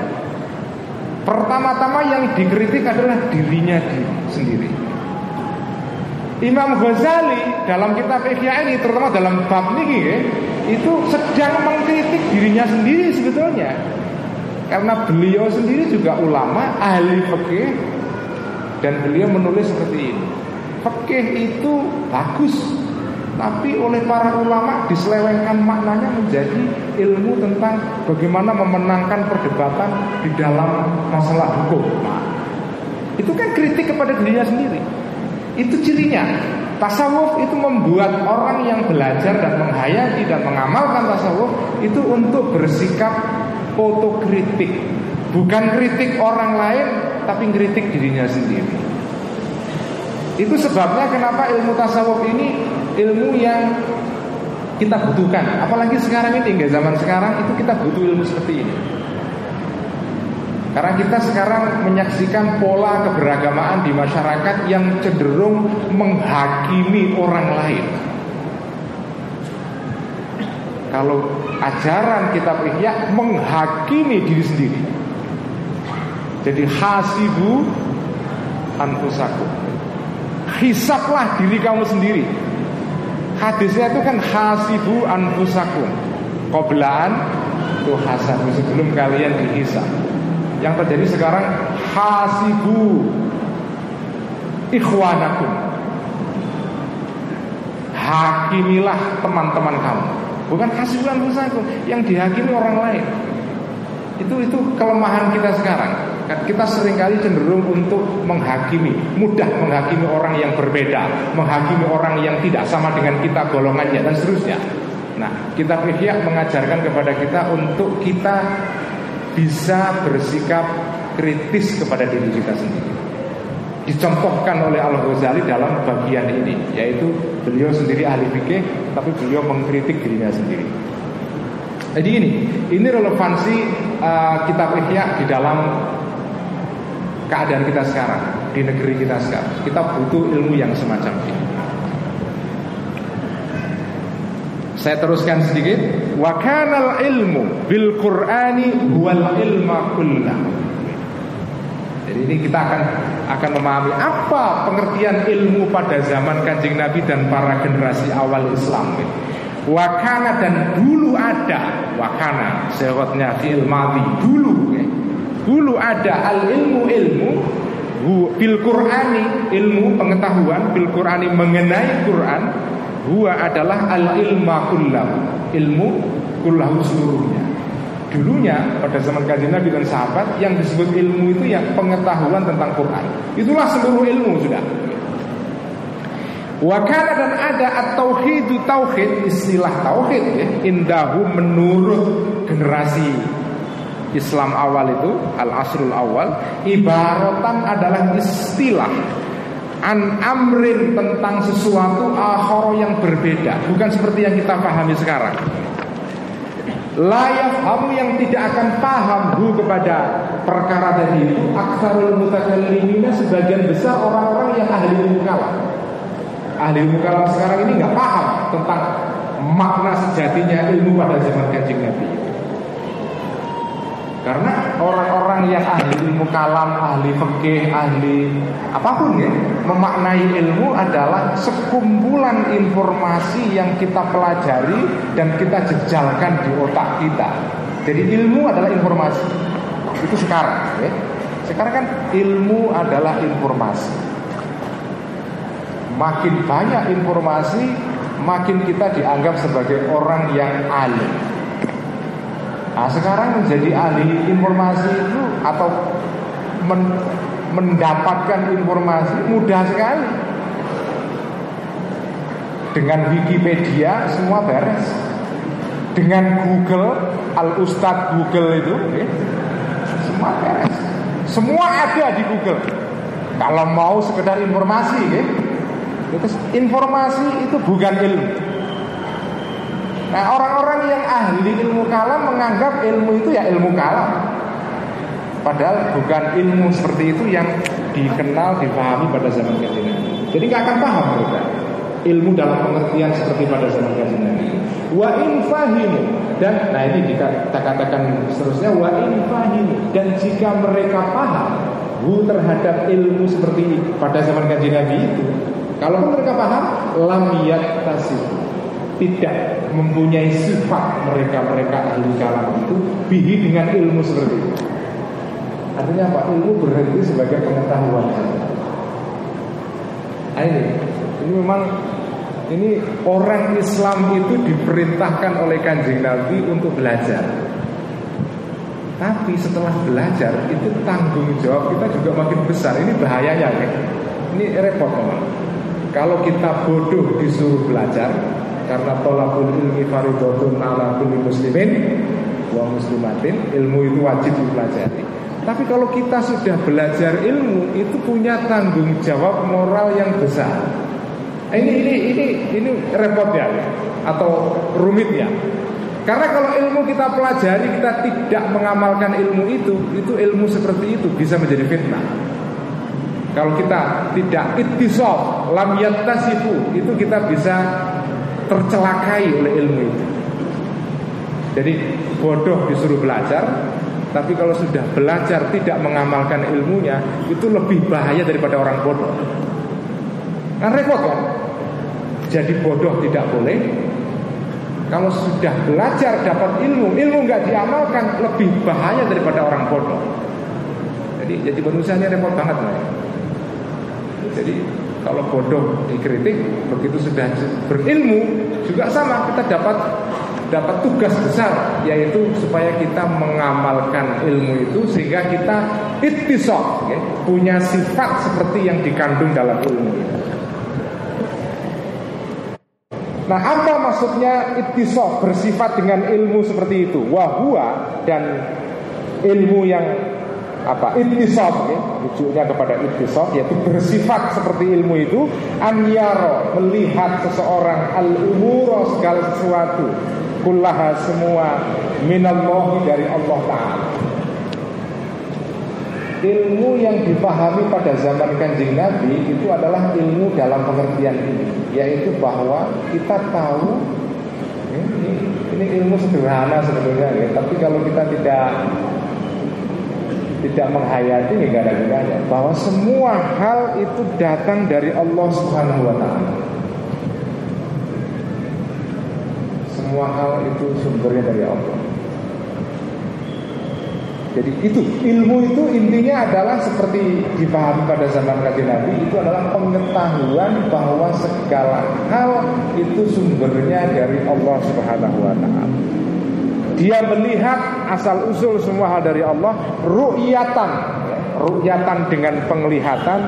Pertama-tama yang dikritik adalah dirinya sendiri. Imam Ghazali dalam kitab Ihya ini terutama dalam bab ini itu sedang mengkritik dirinya sendiri sebetulnya. Karena beliau sendiri juga ulama, ahli fikih dan beliau menulis seperti ini. Fikih itu bagus, tapi oleh para ulama diselewengkan maknanya menjadi ilmu tentang bagaimana memenangkan perdebatan di dalam masalah hukum. Nah, itu kan kritik kepada dirinya sendiri. Itu cirinya. Tasawuf itu membuat orang yang belajar dan menghayati dan mengamalkan tasawuf itu untuk bersikap otokritik. Bukan kritik orang lain, tapi kritik dirinya sendiri. Itu sebabnya kenapa ilmu tasawuf ini ilmu yang kita butuhkan. Apalagi sekarang ini, enggak zaman sekarang itu kita butuh ilmu seperti ini. Karena kita sekarang menyaksikan pola keberagamaan di masyarakat yang cenderung menghakimi orang lain. Kalau ajaran kitab Ihya menghakimi diri sendiri. Jadi hasibu anfusakum. Hisaplah diri kamu sendiri. Hadisnya itu kan hasibu anfusakum. Koblaan itu hasabu sebelum kalian dihisap. Yang terjadi sekarang hasibu ikhwanakum. Hakimilah teman-teman kamu. Bukan hasibulan anfusakum yang dihakimi orang lain. Itu itu kelemahan kita sekarang. Kita sering kali cenderung untuk menghakimi, mudah menghakimi orang yang berbeda, menghakimi orang yang tidak sama dengan kita golongannya dan seterusnya. Nah, kitab Ihya mengajarkan kepada kita untuk kita bisa bersikap kritis kepada diri kita sendiri. Dicontohkan oleh Al Ghazali dalam bagian ini, yaitu beliau sendiri ahli fikih, tapi beliau mengkritik dirinya sendiri. Jadi ini, ini relevansi uh, kitab Ihya di dalam keadaan kita sekarang, di negeri kita sekarang. Kita butuh ilmu yang semacam ini. Saya teruskan sedikit. Wa kanal ilmu bil Qur'ani wal ilma kullah. Jadi ini kita akan akan memahami apa pengertian ilmu pada zaman Kanjeng Nabi dan para generasi awal Islam. Wakana dan dulu ada wakana sewotnya fi'il dulu ya. dulu ada al ilmu ilmu bil Qur'ani ilmu pengetahuan bil Qur'ani mengenai Quran Huwa adalah al-ilma kullahu. Ilmu kullahu seluruhnya. Dulunya pada zaman kajian Nabi dan sahabat Yang disebut ilmu itu ya pengetahuan tentang Quran. Itulah seluruh ilmu sudah. Wakana dan ada at-tauhidu tauhid Istilah tauhid ya Indahu menurut generasi Islam awal itu Al-Asrul awal Ibaratan adalah istilah an amrin tentang sesuatu akhor yang berbeda. Bukan seperti yang kita pahami sekarang. Layak kamu yang tidak akan paham bu kepada perkara tadi. Itu aksarul mutakallimina sebagian besar orang-orang yang ahli ilmu kalam. Ahli ilmu kalam sekarang ini nggak paham tentang makna sejatinya ilmu pada zaman kajian Nabi karena orang-orang yang ahli ilmu kalam, ahli fikih, ahli apa pun ya, memaknai ilmu adalah sekumpulan informasi yang kita pelajari dan kita jejalkan di otak kita. Jadi ilmu adalah informasi. Itu sekarang ya. Sekarang kan ilmu adalah informasi. Makin banyak informasi, makin kita dianggap sebagai orang yang alim. Nah sekarang menjadi ahli informasi itu atau men, mendapatkan informasi mudah sekali. Dengan Wikipedia semua beres. Dengan Google, Al Ustad Google itu, ya, semua beres. Semua ada di Google. Kalau mau sekedar informasi, ya, itu informasi itu bukan ilmu. Nah orang-orang yang ahli ilmu kalam menganggap ilmu itu ya ilmu kalam. Padahal bukan ilmu seperti itu yang dikenal, dipahami pada zaman kajian Jadi nggak akan paham mereka. Ilmu dalam pengertian seperti pada zaman kajian. Wa in fahimu. Dan nah ini kita katakan seterusnya wa in fahimu. Dan jika mereka paham hu terhadap ilmu seperti pada zaman kajian Nabi itu, kalau mereka paham lam tasih tidak mempunyai sifat mereka-mereka ahli kalam itu bihi dengan ilmu seperti itu. Artinya apa? Ilmu berhenti sebagai pengetahuan Nah ini, ini memang ini orang Islam itu diperintahkan oleh kanjeng Nabi untuk belajar. Tapi setelah belajar itu tanggung jawab kita juga makin besar. Ini bahayanya ya. Ini repot memang. Kalau kita bodoh disuruh belajar karena tolakul ilmi faridotun ala kulli muslimin wa muslimatin, ilmu itu wajib dipelajari. Tapi kalau kita sudah belajar ilmu itu punya tanggung jawab moral yang besar. Ini ini ini ini repot ya atau rumit ya. Karena kalau ilmu kita pelajari kita tidak mengamalkan ilmu itu, itu ilmu seperti itu bisa menjadi fitnah. Kalau kita tidak ittisaf, lam yattasifu, itu kita bisa tercelakai oleh ilmu itu. Jadi bodoh disuruh belajar, tapi kalau sudah belajar tidak mengamalkan ilmunya Itu lebih bahaya daripada orang bodoh Kan repot kan Jadi bodoh tidak boleh Kalau sudah belajar dapat ilmu Ilmu nggak diamalkan Lebih bahaya daripada orang bodoh Jadi jadi manusia ini repot banget. Jadi kalau bodoh dikritik Begitu sudah berilmu Juga sama kita dapat dapat tugas besar yaitu supaya kita mengamalkan ilmu itu sehingga kita ittisaq ya, punya sifat seperti yang dikandung dalam ilmu. Nah, apa maksudnya ittisaq bersifat dengan ilmu seperti itu? Wahua dan ilmu yang apa? Ittisab ya, rujuknya kepada ittisab yaitu bersifat seperti ilmu itu. Anyaro melihat seseorang al umuro segala sesuatu. Kullaha semua minallahi dari Allah Ta'ala. Ilmu yang dipahami pada zaman kanjeng Nabi itu adalah ilmu dalam pengertian ini Yaitu bahwa kita tahu ini, ini ilmu sederhana sebetulnya ya. Tapi kalau kita tidak tidak menghayati nggak ada gunanya bahwa semua hal itu datang dari Allah Subhanahu wa taala. Semua hal itu sumbernya dari Allah Jadi itu ilmu itu intinya adalah seperti dipahami pada zaman kajian Nabi itu adalah pengetahuan bahwa segala hal itu sumbernya dari Allah Subhanahu wa taala. Dia melihat asal usul semua hal dari Allah ru'yatan, ru'yatan dengan penglihatan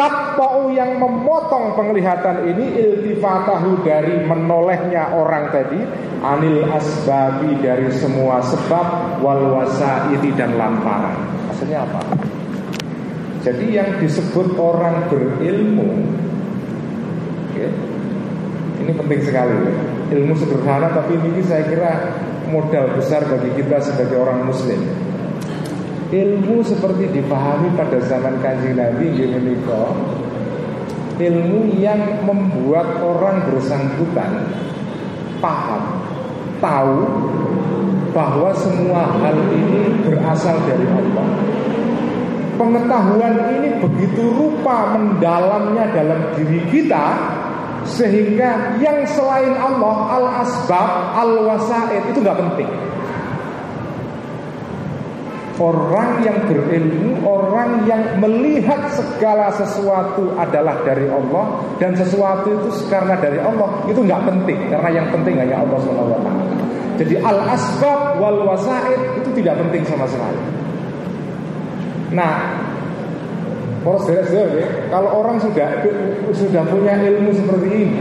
Tatpa'u yang memotong penglihatan ini iltifatahu dari menolehnya orang tadi Anil asbabi dari semua sebab wal wasaiti dan lamparan Maksudnya apa? Jadi yang disebut orang berilmu okay, Ini penting sekali. Ilmu sederhana tapi ini saya kira modal besar bagi kita sebagai orang muslim. Ilmu seperti dipahami pada zaman kanjeng Nabi menika ilmu yang membuat orang bersangkutan paham tahu bahwa semua hal ini berasal dari Allah. Pengetahuan ini begitu rupa mendalamnya dalam diri kita sehingga yang selain Allah al asbab al wasaid itu nggak penting Orang yang berilmu, orang yang melihat segala sesuatu adalah dari Allah dan sesuatu itu karena dari Allah itu nggak penting karena yang penting hanya Allah swt. Jadi al asbab wal wasaid itu tidak penting sama sekali. Nah, ya, kalau orang sudah sudah punya ilmu seperti ini,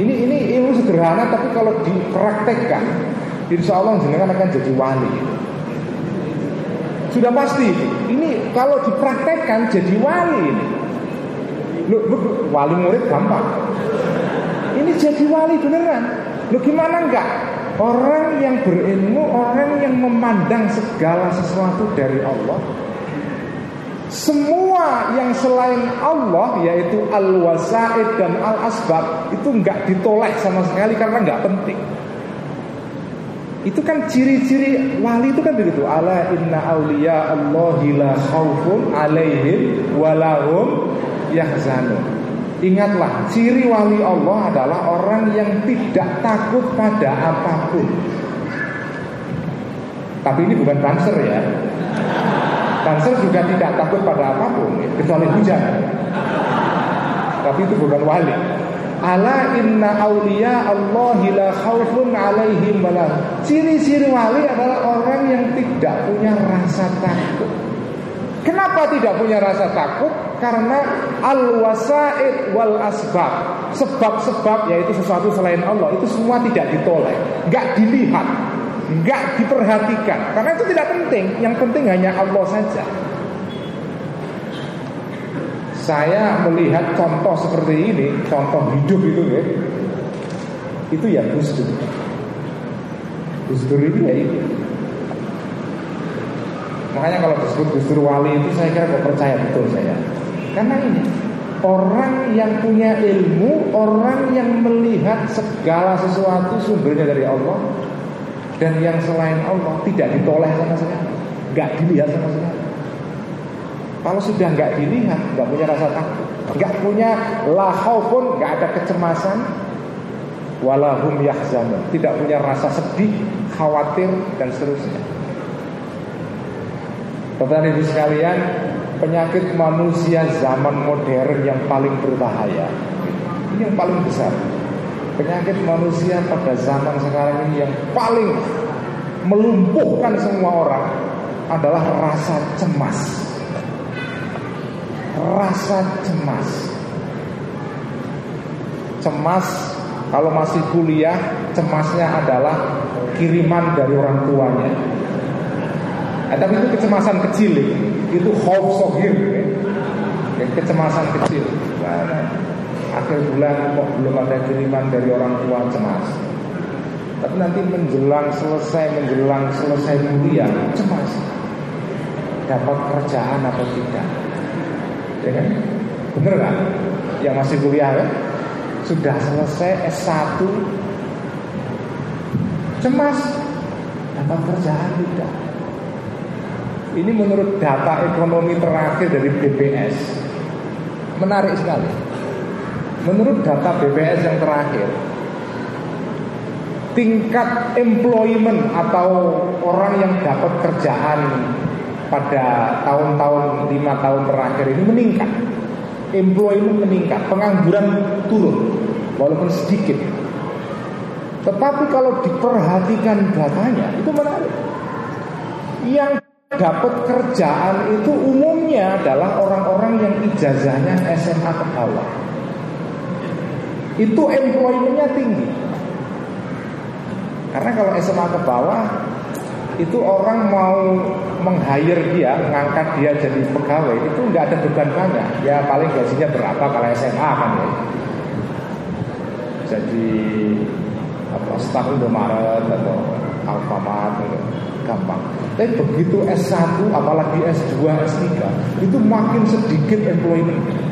ini ini ilmu sederhana tapi kalau dipraktekkan, insya Allah jenengan akan jadi wali. Sudah pasti. Ini kalau dipraktekkan jadi wali. Lu, lu, wali murid gampang. ini jadi wali beneran. Lo gimana enggak? Orang yang berilmu, orang yang memandang segala sesuatu dari Allah semua yang selain Allah yaitu al-wasaid dan al-asbab itu enggak ditolak sama sekali karena enggak penting. Itu kan ciri-ciri wali itu kan begitu. Ala inna auliya Allahi la khaufun alaihim walahum yahzanun. Ingatlah, ciri wali Allah adalah orang yang tidak takut pada apa pun. Tapi ini bukan banser ya. Banser juga tidak takut pada apa pun, kecuali hujan. Tapi itu bukan wali. Ala inna awliya Allahi la khawfun alaihim Ciri-ciri wali adalah orang yang tidak punya rasa takut. Kenapa tidak punya rasa takut? Karena al-wasaid wal asbab Sebab-sebab yaitu sesuatu selain Allah Itu semua tidak ditolak Gak dilihat Gak diperhatikan. Karena itu tidak penting. Yang penting hanya Allah saja. Saya melihat contoh seperti ini Contoh hidup itu ya. Itu ya Gus Dur Gus Dur ini ya ini Makanya kalau disebut Gus Dur wali itu saya kira kok percaya betul saya. Karena ini orang yang punya ilmu, orang yang melihat segala sesuatu sumbernya dari Allah dan yang selain Allah tidak ditoleh sama sekali, nggak dilihat sama sekali. Kalau sudah nggak dilihat, nggak punya rasa takut, nggak punya lahau pun, nggak ada kecemasan, walahum yahzanun, tidak punya rasa sedih, khawatir dan seterusnya. Bapak Ibu sekalian, penyakit manusia zaman modern yang paling berbahaya. Ini yang paling besar. Penyakit manusia pada zaman sekarang ini yang paling melumpuhkan semua orang adalah rasa cemas. Rasa cemas. Cemas kalau masih kuliah, cemasnya adalah kiriman dari orang tuanya Nah, tapi itu kecemasan kecil itu khauf sohir ya. kecemasan kecil nah, akhir bulan kok belum ada kiriman dari orang tua cemas. Tapi nanti menjelang selesai menjelang selesai kuliah cemas. Dapat kerjaan atau tidak? Ya kan? Bener kan yang masih kuliah kan? Sudah selesai S1 cemas. Dapat kerjaan tidak? Ini menurut data ekonomi terakhir dari BPS Menarik sekali Menurut data BPS yang terakhir Tingkat employment atau orang yang dapat kerjaan pada tahun-tahun lima tahun terakhir ini meningkat. Employment meningkat, pengangguran turun Walaupun sedikit. Tetapi kalau diperhatikan datanya itu menarik. Yang dapat kerjaan itu umumnya adalah orang-orang yang ijazahnya SMA ke bawah. Itu employmentnya tinggi. Karena kalau SMA ke bawah itu orang mau meng-hire dia, mengangkat dia jadi pegawai itu nggak ada beban banyak. Ya paling gajinya berapa kalau SMA kan ya. Jadi apa staf Indomaret atau Alfamart gitu gampang. Tapi begitu S1 apalagi S2, S3 itu makin sedikit employment.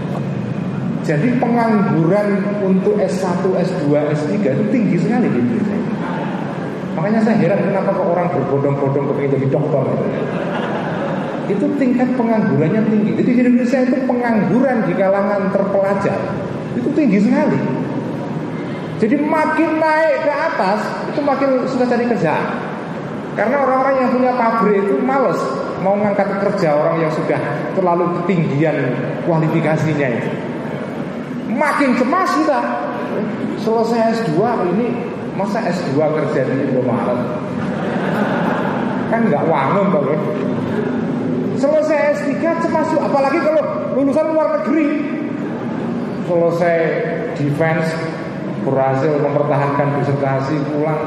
Jadi pengangguran untuk S1, S2, S3 itu tinggi sekali di Indonesia. Makanya saya heran kenapa kok orang berbondong-bondong kepingin jadi dokter gitu. Itu tingkat penganggurannya tinggi. Jadi di Indonesia itu pengangguran di kalangan terpelajar itu tinggi sekali. Jadi makin naik ke atas itu makin sudah cari kerjaan. Karena orang-orang yang punya pabrik itu males mau ngangkat kerja orang yang sudah terlalu ketinggian kualifikasinya itu. Makin cemas kita. Selesai S2 ini masa S2 kerja di Indomaret? Kan nggak wangun ya. Selesai S3 cemas juga, apalagi kalau lulusan luar negeri. Selesai defense berhasil mempertahankan disertasi pulang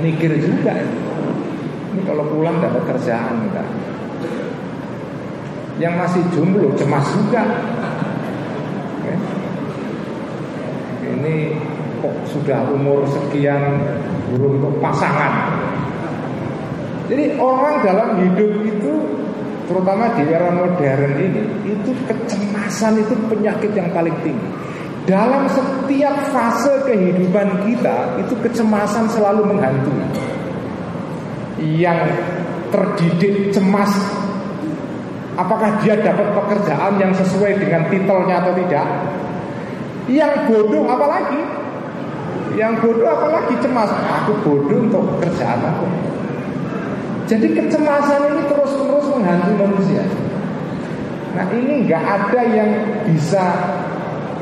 mikir juga ini kalau pulang dapat kerjaan enggak yang masih jomblo cemas juga Oke. Ini kok sudah umur sekian belum untuk pasangan. Jadi orang dalam hidup itu terutama di era modern ini itu kecemasan itu penyakit yang paling tinggi. Dalam setiap fase kehidupan kita itu kecemasan selalu menghantui. Yang terdidik cemas Apakah dia dapat pekerjaan yang sesuai dengan titelnya atau tidak? Yang bodoh apalagi? Yang bodoh apalagi cemas? Aku bodoh untuk pekerjaan aku. Jadi kecemasan ini terus-terus menghantui manusia. Nah ini nggak ada yang bisa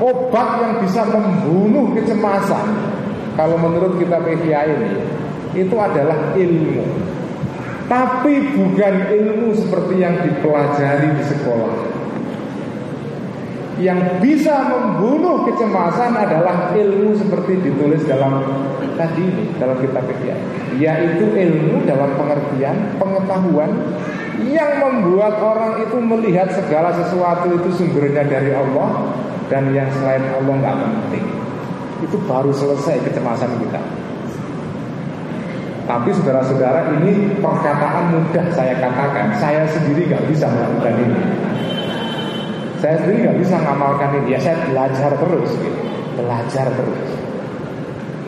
obat yang bisa membunuh kecemasan. Kalau menurut kita PVA ini itu adalah ilmu. Tapi bukan ilmu seperti yang dipelajari di sekolah Yang bisa membunuh kecemasan adalah ilmu seperti ditulis dalam tadi ini Dalam kitab fikih Yaitu ilmu dalam pengertian, pengetahuan Yang membuat orang itu melihat segala sesuatu itu sumbernya dari Allah Dan yang selain Allah nggak penting. Itu baru selesai kecemasan kita. Tapi saudara-saudara ini perkataan mudah saya katakan. Saya sendiri nggak bisa melakukan ini Saya sendiri nggak bisa ngamalkan ini. Ya saya belajar terus gitu. Belajar terus.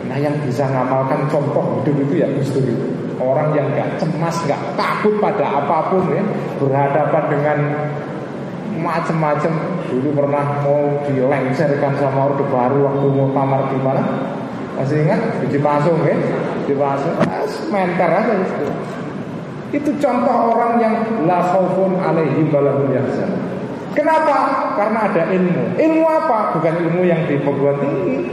Nah yang bisa ngamalkan contoh hidup itu ya Gus itu Orang yang nggak cemas, nggak takut pada apa pun ya. Berhadapan dengan macam-macam Dulu pernah mau dilengserkan sama Orde Baru Waktu mau tamar di mana? Masih ingat? Biji pasung ya? Biji pasung Menter aja itu Itu contoh orang yang La khaufun balahum yahzan Kenapa? Karena ada ilmu Ilmu apa? Bukan ilmu yang di perguruan tinggi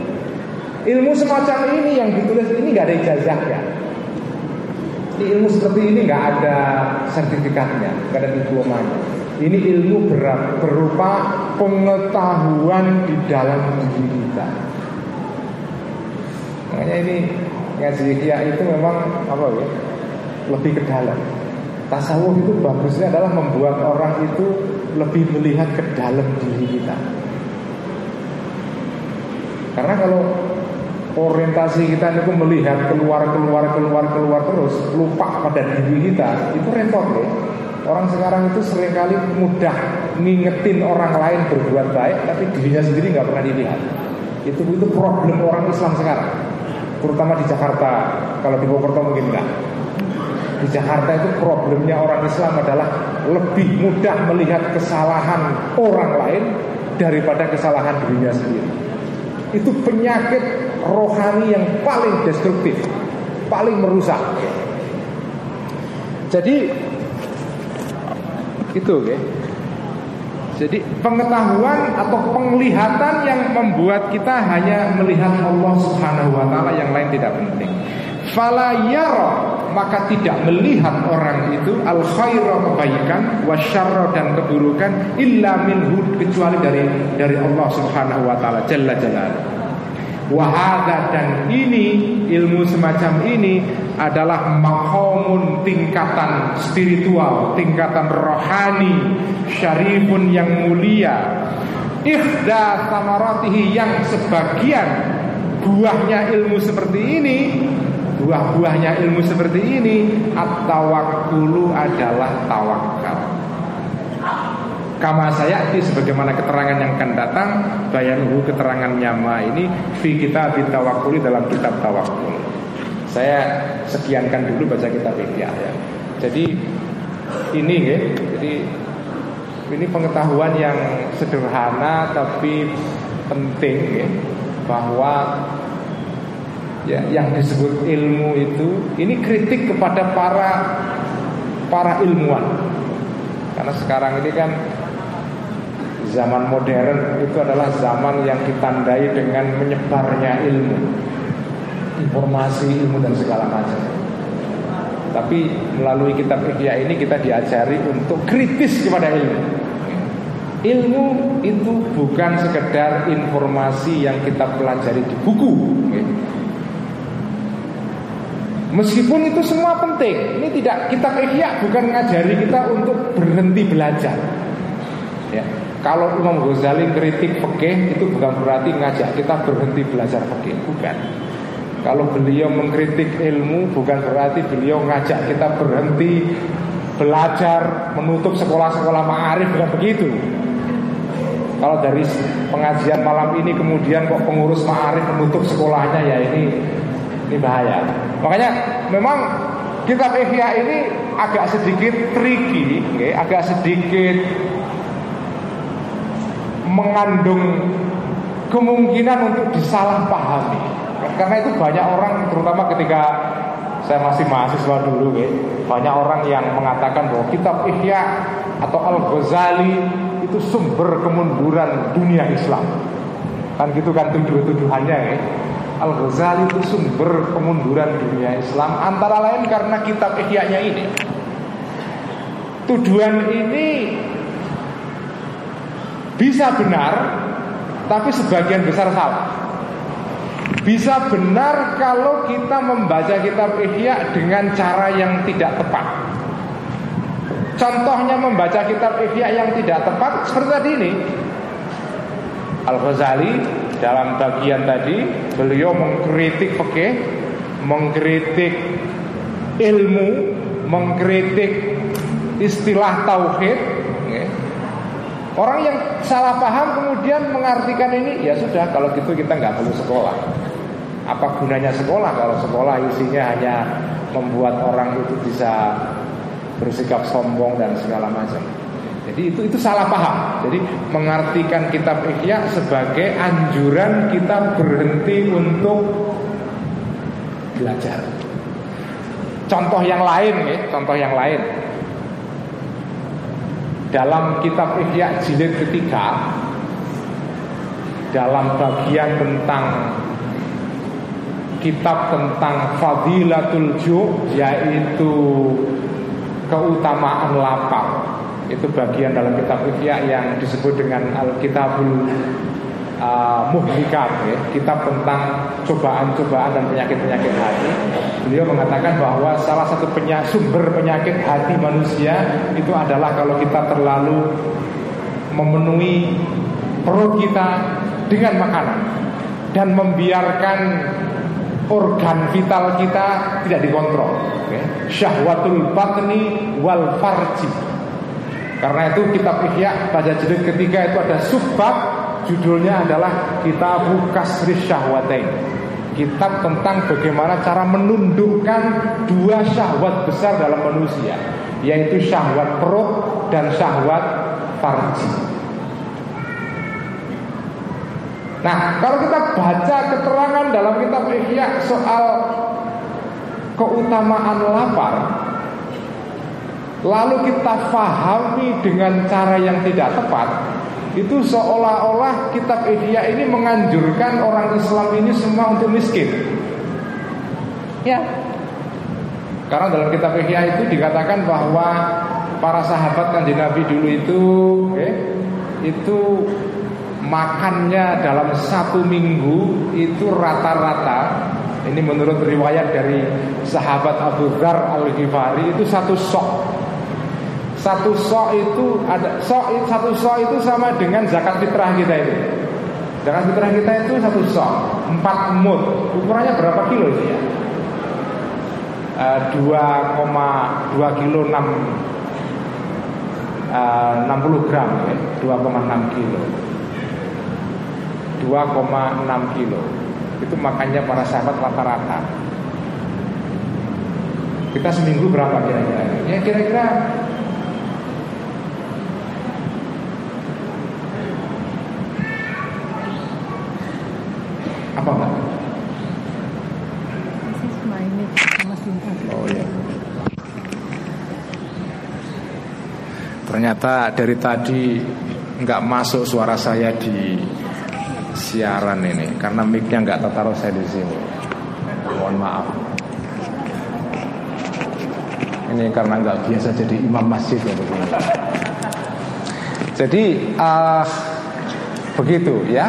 Ilmu semacam ini yang ditulis ini nggak ada ijazahnya ini ilmu seperti ini nggak ada sertifikatnya, nggak ada diplomanya. Ini ilmu berupa pengetahuan di dalam diri kita. Makanya ini ngaji ya itu memang apa ya? Lebih ke dalam. Tasawuf itu bagusnya adalah membuat orang itu lebih melihat ke dalam diri kita. Karena kalau orientasi kita itu melihat keluar keluar keluar keluar terus lupa pada diri kita itu repot ya. Orang sekarang itu sering kali mudah ngingetin orang lain berbuat baik tapi dirinya sendiri nggak pernah dilihat. Itu itu problem orang Islam sekarang terutama di Jakarta. Kalau di Purwokerto mungkin enggak. Di Jakarta itu problemnya orang Islam adalah lebih mudah melihat kesalahan orang lain daripada kesalahan dirinya sendiri. Itu penyakit rohani yang paling destruktif, paling merusak. Jadi itu, okay. Jadi pengetahuan atau penglihatan yang membuat kita hanya melihat Allah Subhanahu wa taala yang lain tidak penting. Fala maka tidak melihat orang itu al khaira kebaikan wasyarra dan keburukan illa minhu kecuali dari dari Allah Subhanahu wa taala jalla jalaluhu. Wahada dan ini ilmu semacam ini adalah mahomun tingkatan spiritual, tingkatan rohani, syarifun yang mulia. Ikhda samaratihi yang sebagian buahnya ilmu seperti ini Buah-buahnya ilmu seperti ini At-tawakkulu adalah tawakal Kama saya ini sebagaimana keterangan yang akan datang Bayanuhu keterangan nyama ini Fi kita bitawakuli dalam kitab tawakul Saya sekiankan dulu baca kitab ini ya. Jadi ini ya. Jadi ini pengetahuan yang sederhana tapi penting ya. Bahwa ya yang disebut ilmu itu ini kritik kepada para para ilmuwan. Karena sekarang ini kan Zaman modern itu adalah zaman yang ditandai dengan menyebarnya ilmu Informasi, ilmu dan segala macam. Tapi melalui kitab Ikhya ini kita diajari untuk kritis kepada ilmu. Ilmu itu bukan sekedar informasi yang kita pelajari di buku Meskipun itu semua penting Ini tidak kitab Ikhya bukan mengajari kita untuk berhenti belajar Ya kalau Imam Ghazali kritik fikih itu bukan berarti ngajak kita berhenti belajar fikih, bukan. Kalau beliau mengkritik ilmu bukan berarti beliau ngajak kita berhenti belajar menutup sekolah-sekolah ma'arif bukan begitu. Kalau dari pengajian malam ini kemudian kok pengurus ma'arif menutup sekolahnya ya ini ini bahaya. Makanya memang kitab Ihya ini agak sedikit tricky, okay? agak sedikit mengandung kemungkinan untuk disalahpahami. Karena itu banyak orang terutama ketika saya masih mahasiswa dulu ya, banyak orang yang mengatakan bahwa kitab Ihya atau Al-Ghazali itu sumber kemunduran dunia Islam. Kan gitu kan tuduh-tuduhannya ya. Al-Ghazali itu sumber kemunduran dunia Islam antara lain karena kitab Ihya-nya ini. Tuduhan ini bisa benar, tapi sebagian besar salah. Bisa benar kalau kita membaca kitab Ihya dengan cara yang tidak tepat. Contohnya membaca kitab Ihya yang tidak tepat seperti tadi ini. Al-Ghazali dalam bagian tadi beliau mengkritik fikih, mengkritik ilmu, mengkritik istilah tauhid, Orang yang salah paham kemudian mengartikan ini ya sudah kalau gitu kita nggak perlu sekolah. Apa gunanya sekolah kalau sekolah isinya hanya membuat orang itu bisa bersikap sombong dan segala macam. Jadi itu itu salah paham. Jadi mengartikan kitab Ihya sebagai anjuran kita berhenti untuk belajar. Contoh yang lain ya, contoh yang lain dalam kitab Ihya jilid ketiga dalam bagian tentang kitab tentang fadilatul ju yaitu keutamaan lapar itu bagian dalam kitab Ihya yang disebut dengan Al-Kitabul uh, ya, kitab tentang cobaan-cobaan dan penyakit-penyakit hati. Beliau mengatakan bahwa salah satu sumber penyakit hati manusia itu adalah kalau kita terlalu memenuhi perut kita dengan makanan dan membiarkan organ vital kita tidak dikontrol. Okay. Syahwatul batni wal farji. Karena itu kitab Ihya pada jilid ketiga itu ada subbab Judulnya adalah Kitabu Kasri Syahwatain. Kitab tentang bagaimana cara menundukkan dua syahwat besar dalam manusia Yaitu syahwat perut dan syahwat farji. Nah kalau kita baca keterangan dalam kitab Ihya soal keutamaan lapar Lalu kita fahami dengan cara yang tidak tepat itu seolah-olah kitab Ihya ini menganjurkan orang Islam ini semua untuk miskin. Ya. Karena dalam kitab Ihya itu dikatakan bahwa para sahabat kanjeng Nabi dulu itu eh, itu makannya dalam satu minggu itu rata-rata ini menurut riwayat dari sahabat Abu Dhar Al-Ghifari itu satu sok satu sok itu ada sok satu sok itu sama dengan zakat fitrah kita itu. Zakat fitrah kita itu satu sok empat mut. Ukurannya berapa kilo itu ya? Eh, dua koma dua kilo enam eh, enam puluh gram ya, dua koma enam kilo. Dua koma enam kilo. Itu makannya para sahabat rata-rata. Kita seminggu berapa kira-kira? Ya kira-kira Apa enggak? Oh ya. Ternyata dari tadi nggak masuk suara saya di siaran ini karena micnya nggak tertaruh saya di sini. Mohon maaf. Ini karena nggak biasa jadi imam masjid ya begini. Jadi uh, begitu ya.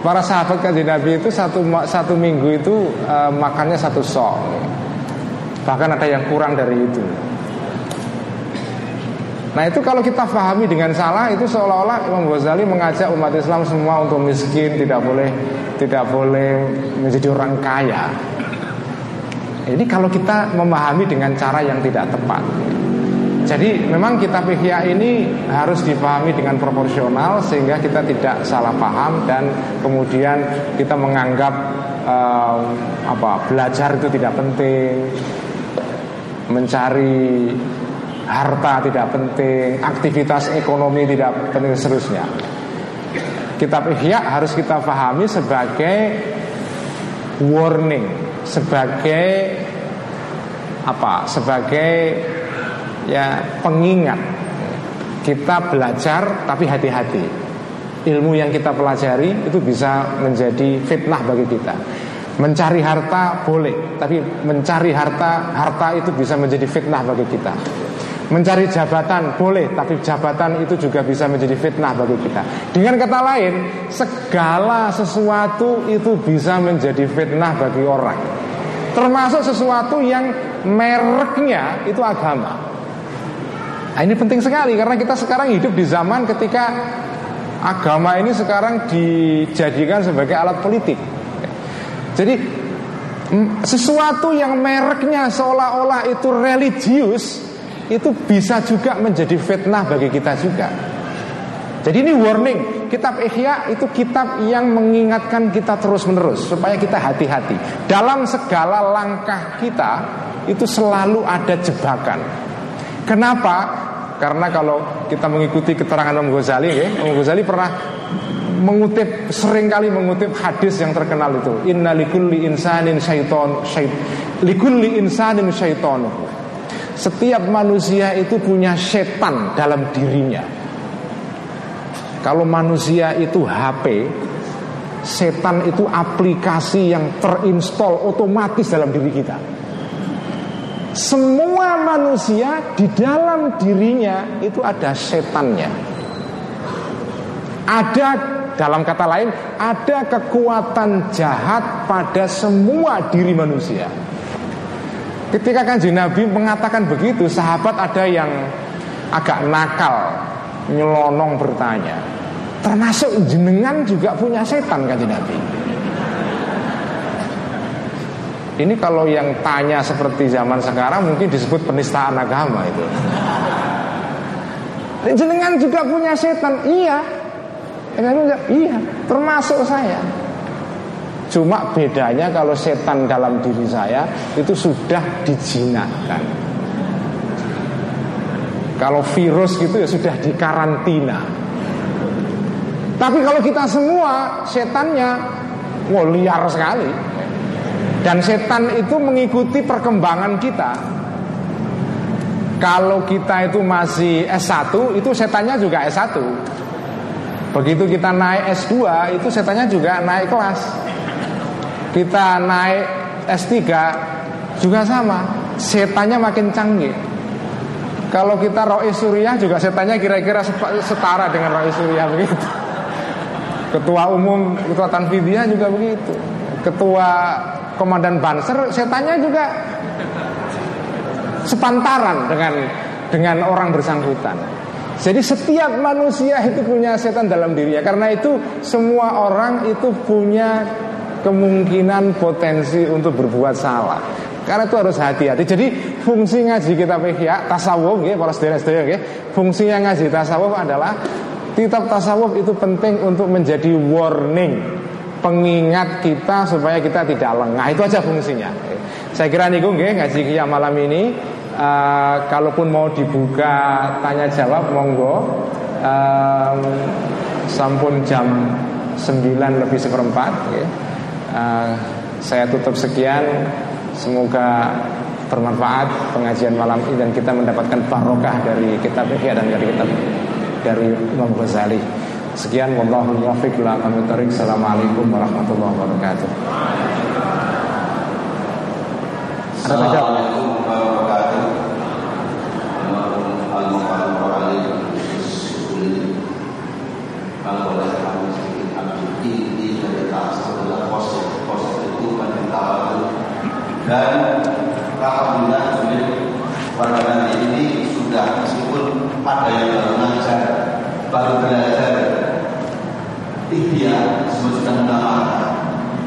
Para sahabat kan Nabi itu satu satu minggu itu uh, makannya satu sok. Bahkan ada yang kurang dari itu. Nah itu kalau kita pahami dengan salah itu seolah-olah Imam Ghazali mengajak umat Islam semua untuk miskin, tidak boleh tidak boleh menjadi orang kaya. Ini kalau kita memahami dengan cara yang tidak tepat. Jadi memang kitab Ihya ini harus dipahami dengan proporsional sehingga kita tidak salah paham dan kemudian kita menganggap um, apa belajar itu tidak penting, mencari harta tidak penting, aktivitas ekonomi tidak penting seterusnya. Kitab Ihya harus kita pahami sebagai warning, sebagai apa? Sebagai ya pengingat. Kita belajar tapi hati-hati. Ilmu yang kita pelajari itu bisa menjadi fitnah bagi kita. Mencari harta boleh, tapi mencari harta harta itu bisa menjadi fitnah bagi kita. Mencari jabatan boleh, tapi jabatan itu juga bisa menjadi fitnah bagi kita. Dengan kata lain, segala sesuatu itu bisa menjadi fitnah bagi orang. Termasuk sesuatu yang mereknya itu agama. Nah, ini penting sekali karena kita sekarang hidup di zaman ketika agama ini sekarang dijadikan sebagai alat politik. Jadi sesuatu yang mereknya seolah-olah itu religius itu bisa juga menjadi fitnah bagi kita juga. Jadi ini warning, kitab Ihya itu kitab yang mengingatkan kita terus-menerus supaya kita hati-hati. Dalam segala langkah kita itu selalu ada jebakan. Kenapa? Karena kalau kita mengikuti keterangan Imam Ghazali, ya, Imam Ghazali pernah mengutip sering kali mengutip hadis yang terkenal itu inna likulli insanin syaiton syait likulli insanin syaiton setiap manusia itu punya setan dalam dirinya. Kalau manusia itu HP, setan itu aplikasi yang terinstall otomatis dalam diri kita. Semua manusia di dalam dirinya itu ada setannya. Ada dalam kata lain, ada kekuatan jahat pada semua diri manusia. Ketika kanji Nabi mengatakan begitu Sahabat ada yang agak nakal Nyelonong bertanya. Termasuk jenengan juga punya setan kanji Nabi. Ini kalau yang tanya seperti zaman sekarang Mungkin disebut penistaan agama itu. Jenengan juga punya setan Iya. Iya termasuk saya Cuma bedanya kalau setan dalam diri saya itu sudah dijinakkan. Kalau virus gitu ya sudah dikarantina. Tapi kalau kita semua setannya wow, liar sekali. Dan setan itu mengikuti perkembangan kita. Kalau kita itu masih S1 itu setannya juga S1. Begitu kita naik S2 itu setannya juga naik kelas kita naik S3 juga sama. Setannya makin canggih. Kalau kita Rois Suriah juga setannya kira-kira setara dengan Rois Suriah begitu. (laughs) Ketua umum ketua Tanfidiyah juga begitu. Ketua komandan Banser setannya juga sepantaran dengan dengan orang bersangkutan. Jadi setiap manusia itu punya setan dalam dirinya. Karena itu semua orang itu punya kemungkinan potensi untuk berbuat salah. Karena itu harus hati-hati. Jadi fungsi ngaji kita ya tasawuf ya para saudara-saudara ya. Fungsinya ngaji tasawuf adalah kitab tasawuf itu penting untuk menjadi warning, pengingat kita supaya kita tidak lengah. Itu aja fungsinya. Saya kira nih gue ngaji kia malam ini uh, kalaupun mau dibuka tanya jawab monggo um, sampun jam 9 lebih seperempat ya. Eh, saya tutup sekian. Semoga bermanfaat pengajian malam ini dan kita mendapatkan barokah dari kitab Ihya dan dari kitab dari Imam Ghazali. Sekian wallahu muwaffiq la Assalamualaikum warahmatullahi wabarakatuh. Assalamualaikum warahmatullahi wabarakatuh dan alhamdulillah kemudian warga nanti ini sudah meskipun pada yang baru mengajar baru belajar ikhtiar sebut sudah menamakan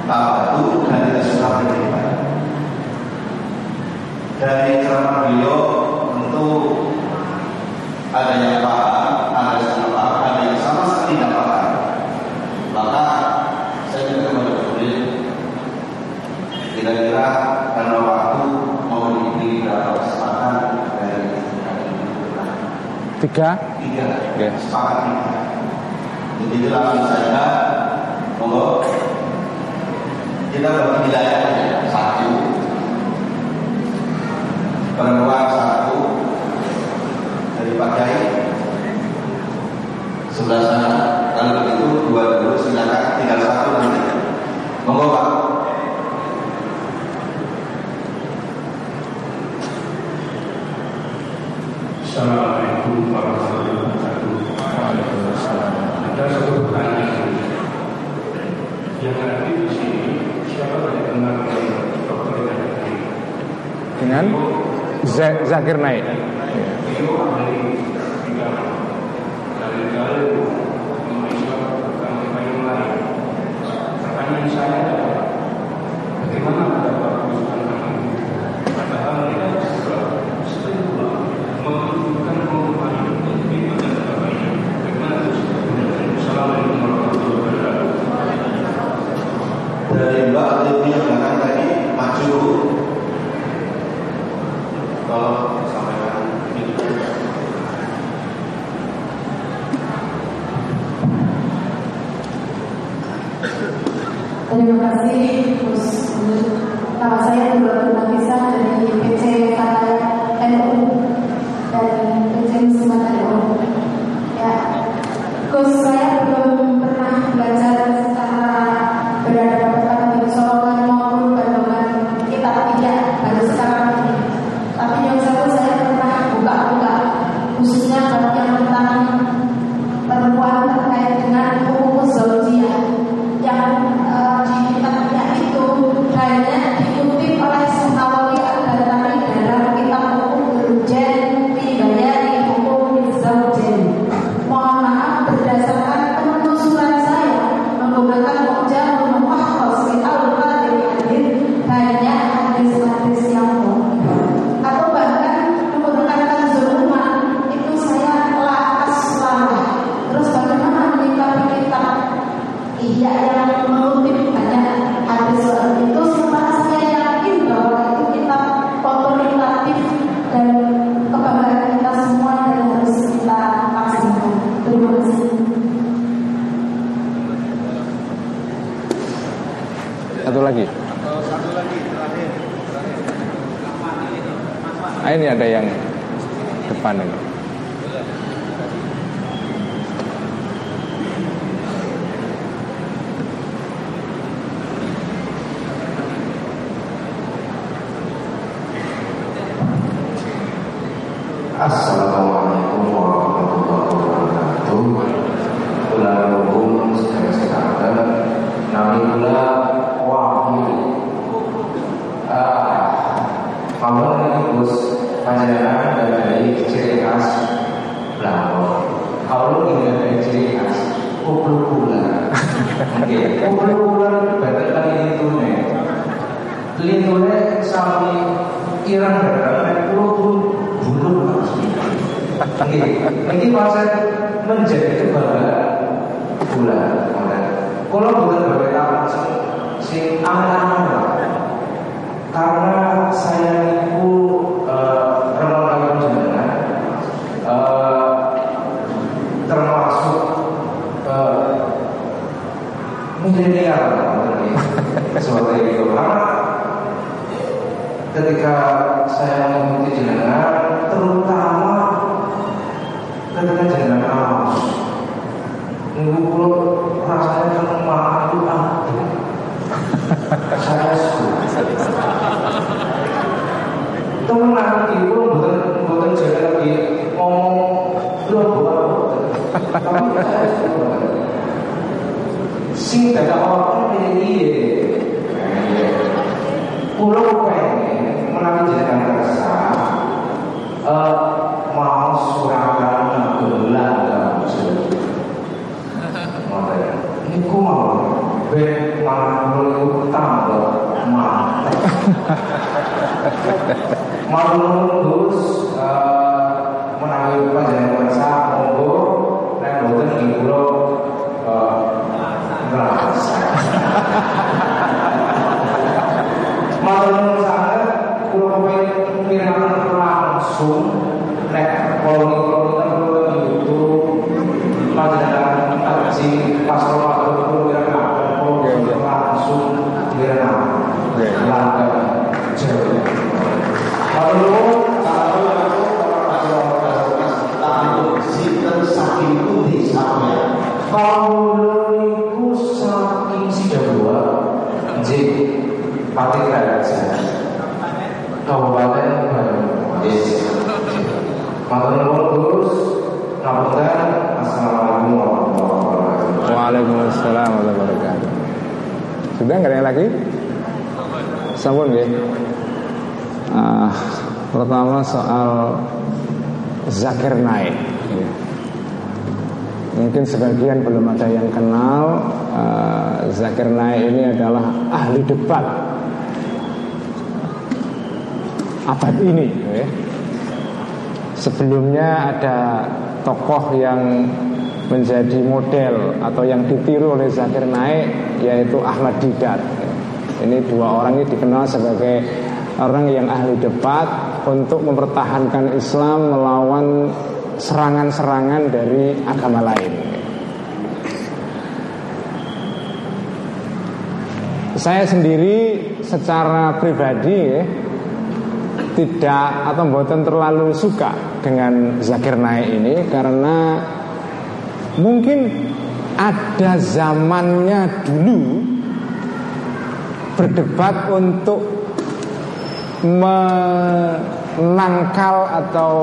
tahu dan kita sudah beribadah dari ceramah beliau tentu ada yang paham ada yang tidak paham ada yang sama sekali tidak paham. Maka saya juga kepada tidak kira-kira karena waktu mau diberi berapa kesempatan dari tiga? Tiga. Yes. kesempatan jadi itu langsung saja monggo. Kita bagi satu. Perempuan satu. Dari Pak Kiai. Sebelah sana. Kalau begitu dua dulu silakan tinggal satu. Nanti monggo Pak. Assalamualaikum warahmatullahi wabarakatuh. Ada satu pertanyaan yang ada di sini siapa yang kenal dokter Dengan Zakir Naik. Ya. Tenang itu bukan bukan jangan lagi ngomong lo buat Sing tidak orang ini, iya. pulau Mau Gus Sampun ya. Ah, pertama soal Zakir Naik. Mungkin sebagian belum ada yang kenal ah, Zakir Naik ini adalah ahli debat abad ini. ya. Sebelumnya ada tokoh yang menjadi model atau yang ditiru oleh Zakir Naik yaitu Ahmad Didat. Ini dua orang ini dikenal sebagai orang yang ahli debat untuk mempertahankan Islam melawan serangan-serangan dari agama lain. Saya sendiri secara pribadi ya, tidak atau buatan terlalu suka dengan Zakir Naik ini karena mungkin ada zamannya dulu berdebat untuk menangkal atau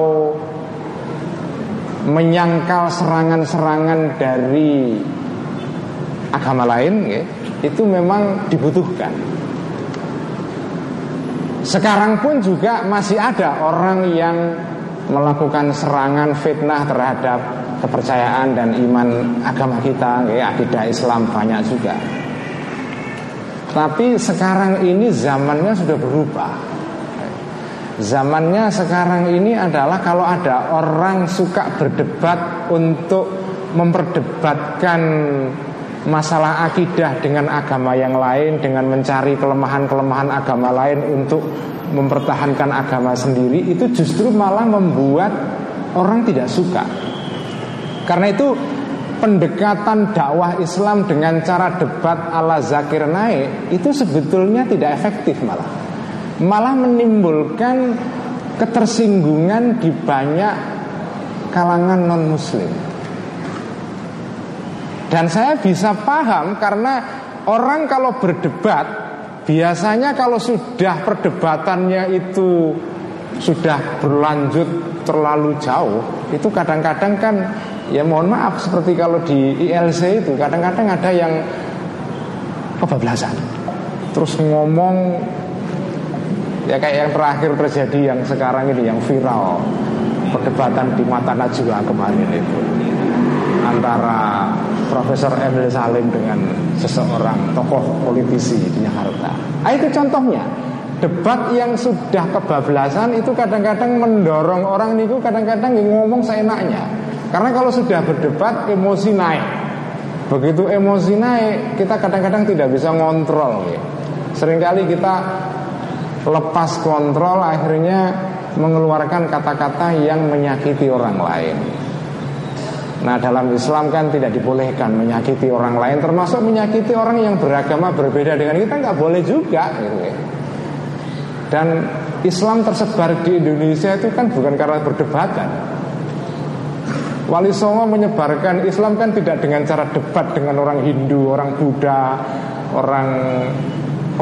menyangkal serangan-serangan dari agama lain ya, itu memang dibutuhkan. Sekarang pun juga masih ada orang yang melakukan serangan fitnah terhadap kepercayaan dan iman agama kita, ya, akidah Islam banyak juga. Tapi sekarang ini zamannya sudah berubah. Zamannya sekarang ini adalah kalau ada orang suka berdebat untuk memperdebatkan masalah akidah dengan agama yang lain dengan mencari kelemahan-kelemahan agama lain untuk mempertahankan agama sendiri itu justru malah membuat orang tidak suka. Karena itu pendekatan dakwah Islam dengan cara debat ala Zakir Naik itu sebetulnya tidak efektif malah. Malah menimbulkan ketersinggungan di banyak kalangan non muslim. Dan saya bisa paham karena orang kalau berdebat biasanya kalau sudah perdebatannya itu sudah berlanjut terlalu jauh itu kadang-kadang kan ya mohon maaf seperti kalau di ILC itu kadang-kadang ada yang kebablasan terus ngomong ya kayak yang terakhir terjadi yang sekarang ini yang viral perdebatan di mata Najwa kemarin itu antara Profesor Emil Salim dengan seseorang tokoh politisi di Jakarta. Nah, itu contohnya debat yang sudah kebablasan itu kadang-kadang mendorong orang niku kadang-kadang ngomong seenaknya. Karena kalau sudah berdebat emosi naik. Begitu emosi naik, kita kadang-kadang tidak bisa ngontrol. Ya. Seringkali kita lepas kontrol akhirnya mengeluarkan kata-kata yang menyakiti orang lain. Nah dalam Islam kan tidak dibolehkan menyakiti orang lain Termasuk menyakiti orang yang beragama berbeda dengan kita nggak boleh juga gitu ya. Dan Islam tersebar di Indonesia itu kan bukan karena perdebatan Wali Songo menyebarkan Islam kan tidak dengan cara debat dengan orang Hindu, orang Buddha, orang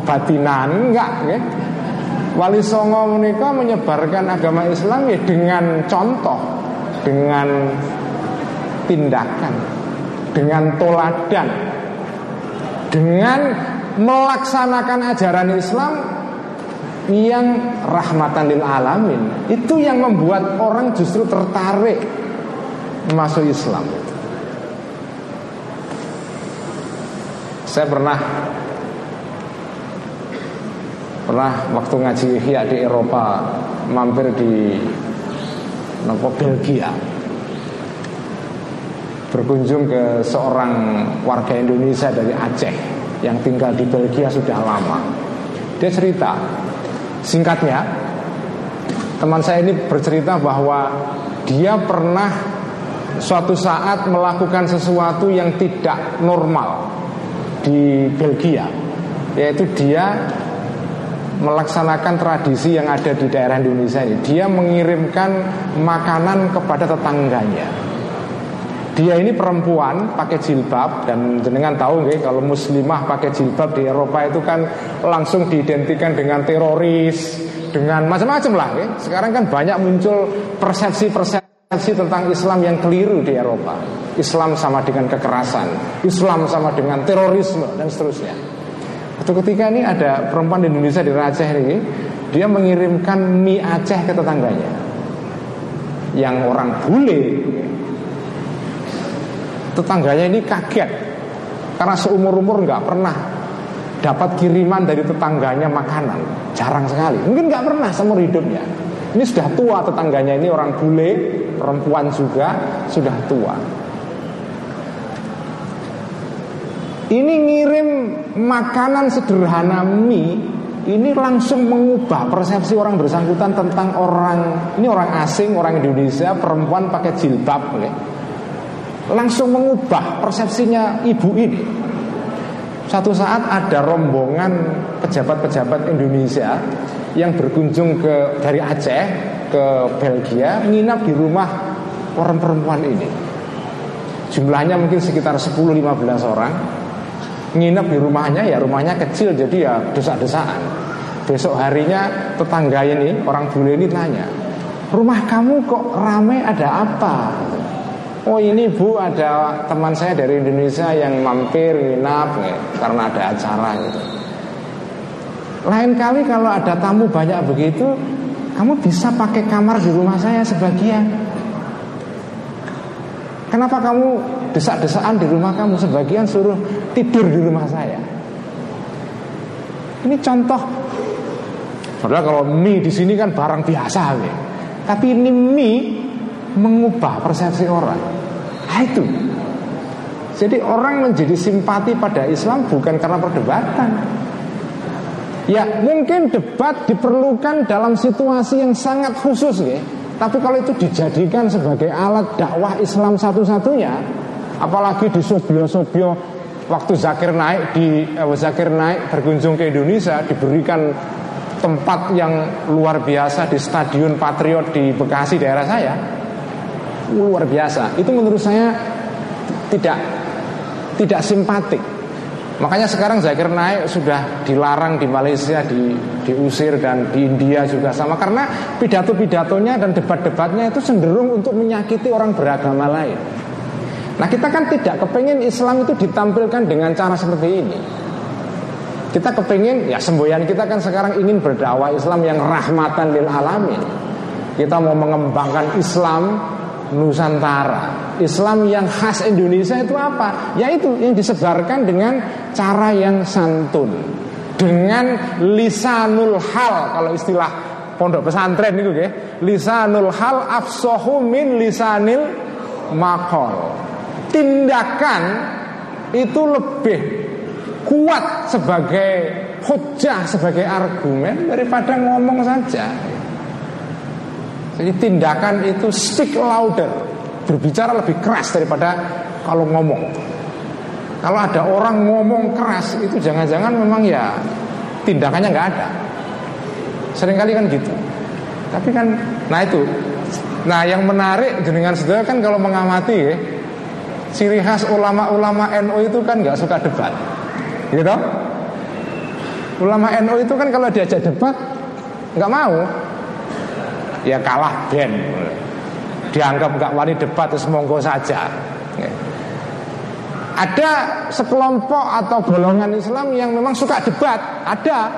kebatinan Enggak ya. Wali Songo menikah menyebarkan agama Islam ya dengan contoh Dengan tindakan dengan toladan dengan melaksanakan ajaran Islam yang rahmatan lil alamin itu yang membuat orang justru tertarik masuk Islam saya pernah pernah waktu ngaji ihya di Eropa mampir di nopo Belgia berkunjung ke seorang warga Indonesia dari Aceh yang tinggal di Belgia sudah lama. Dia cerita, singkatnya, teman saya ini bercerita bahwa dia pernah suatu saat melakukan sesuatu yang tidak normal di Belgia, yaitu dia melaksanakan tradisi yang ada di daerah Indonesia ini. Dia mengirimkan makanan kepada tetangganya. Dia ini perempuan pakai jilbab dan jenengan tahu nggih kalau muslimah pakai jilbab di Eropa itu kan langsung diidentikan dengan teroris, dengan macam-macam lah. Nggih. Sekarang kan banyak muncul persepsi-persepsi tentang Islam yang keliru di Eropa. Islam sama dengan kekerasan, Islam sama dengan terorisme dan seterusnya. Suatu ketika ini ada perempuan di Indonesia di Aceh ini, dia mengirimkan mie Aceh ke tetangganya, yang orang bule. Tetangganya ini kaget karena seumur umur nggak pernah dapat kiriman dari tetangganya makanan, jarang sekali. Mungkin nggak pernah seumur hidupnya. Ini sudah tua tetangganya ini orang bule, perempuan juga sudah tua. Ini ngirim makanan sederhana mie ini langsung mengubah persepsi orang bersangkutan tentang orang ini orang asing, orang Indonesia, perempuan pakai jilbab, okay? langsung mengubah persepsinya ibu ini. Satu saat ada rombongan pejabat-pejabat Indonesia yang berkunjung ke dari Aceh ke Belgia, nginap di rumah orang perempuan ini. Jumlahnya mungkin sekitar 10-15 orang. Nginep di rumahnya ya rumahnya kecil jadi ya desak-desaan besok harinya tetangga ini orang bule ini tanya rumah kamu kok rame ada apa? Oh ini bu ada teman saya dari Indonesia yang mampir nginap ya, karena ada acara gitu lain kali kalau ada tamu banyak begitu kamu bisa pakai kamar di rumah saya sebagian. Kenapa kamu desak-desaan di rumah kamu Sebagian suruh tidur di rumah saya? Ini contoh. Padahal kalau mie di sini kan barang biasa ya. Tapi ini mie mengubah persepsi orang. Nah itu. Jadi orang menjadi simpati pada Islam bukan karena perdebatan Ya mungkin debat diperlukan dalam situasi yang sangat khusus ya tapi kalau itu dijadikan sebagai alat dakwah Islam satu-satunya, apalagi di Sobio-Sobio waktu Zakir naik di eh, Zakir naik berkunjung ke Indonesia diberikan tempat yang luar biasa di Stadion Patriot di Bekasi daerah saya. Luar biasa. Itu menurut saya tidak tidak simpatik. Makanya sekarang Zakir naik sudah dilarang di Malaysia, di, diusir dan di India juga sama karena pidato-pidatonya dan debat-debatnya itu cenderung untuk menyakiti orang beragama lain. Nah kita kan tidak kepengen Islam itu ditampilkan dengan cara seperti ini. Kita kepengen ya semboyan kita kan sekarang ingin berdakwah Islam yang rahmatan lil alamin. Kita mau mengembangkan Islam Nusantara. Islam yang khas Indonesia itu apa? Yaitu yang disebarkan dengan cara yang santun. Dengan lisanul hal Kalau istilah pondok pesantren itu ya Lisanul hal afsohu min lisanil makol Tindakan itu lebih kuat sebagai hujah, sebagai argumen Daripada ngomong saja jadi tindakan itu stick louder. Berbicara lebih keras daripada kalau ngomong. Kalau ada orang ngomong keras Itu jangan-jangan memang ya Tindakannya nggak ada. Seringkali kan gitu. Tapi kan, nah itu. Nah yang menarik dengan saudara kan kalau mengamati ya, Ciri khas ulama-ulama NU itu kan nggak suka debat. Gitu? Ulama NU itu kan kalau diajak debat nggak mau ya kalah ben. Dianggap nggak wani debat terus monggo saja. Ada sekelompok atau golongan Islam yang memang suka debat. Ada.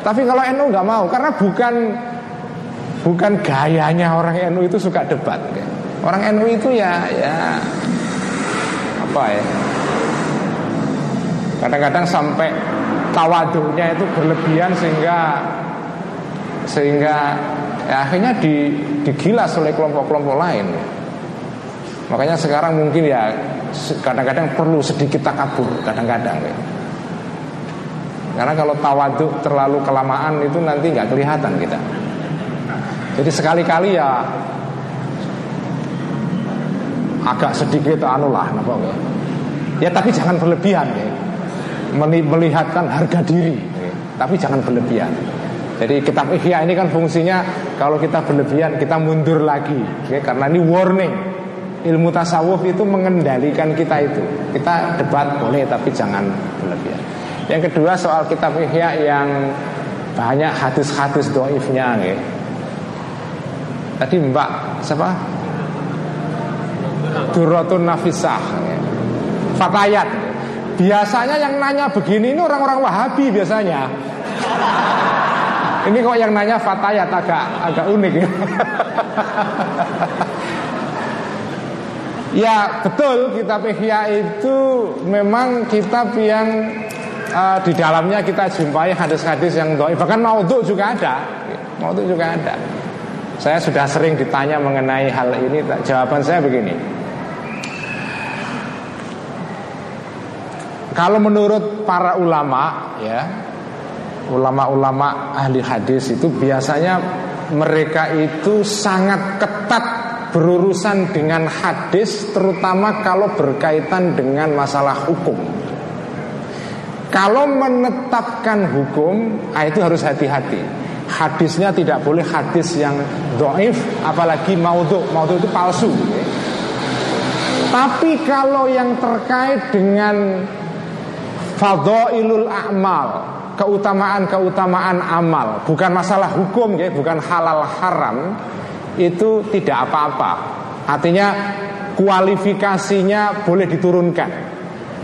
Tapi kalau NU nggak mau karena bukan bukan gayanya orang NU itu suka debat. Orang NU itu ya ya apa ya? Kadang-kadang sampai tawadunya itu berlebihan sehingga sehingga ya, akhirnya di, digilas oleh kelompok-kelompok lain. Makanya sekarang mungkin ya kadang-kadang perlu sedikit takabur kadang-kadang. Ya. Karena kalau tawaduk terlalu kelamaan itu nanti nggak kelihatan kita. Jadi sekali-kali ya agak sedikit anu lah, apa ya. Ya tapi jangan berlebihan ya. Melihatkan harga diri, ya. tapi jangan berlebihan. Jadi kitab Ihya ini kan fungsinya kalau kita berlebihan kita mundur lagi, ya, karena ini warning. Ilmu tasawuf itu mengendalikan kita itu. Kita debat boleh tapi jangan berlebihan. Yang kedua soal kitab Ihya yang banyak hadis-hadis doifnya, ya. Tadi Mbak siapa? Durratun Nafisah ya. Fatayat Biasanya yang nanya begini ini orang-orang Wahabi biasanya Ini kok yang nanya Fatayat agak agak unik ya. Ya betul kitab Ihya itu memang kitab yang uh, di dalamnya kita jumpai hadis-hadis yang doa bahkan maudhu juga ada. Maudhu juga ada. Saya sudah sering ditanya mengenai hal ini jawaban saya begini. Kalau menurut para ulama ya, ulama-ulama ahli hadis itu biasanya mereka itu sangat ketat berurusan dengan hadis terutama kalau berkaitan dengan masalah hukum. Kalau menetapkan hukum, ah, itu harus hati-hati. Hadisnya tidak boleh hadis yang doif, apalagi maudhu. Maudhu itu palsu. Ya. Tapi kalau yang terkait dengan Fadhailul a'mal Keutamaan-keutamaan amal. Bukan masalah hukum ya, Bukan halal haram. Itu tidak apa-apa. Artinya kualifikasinya boleh diturunkan.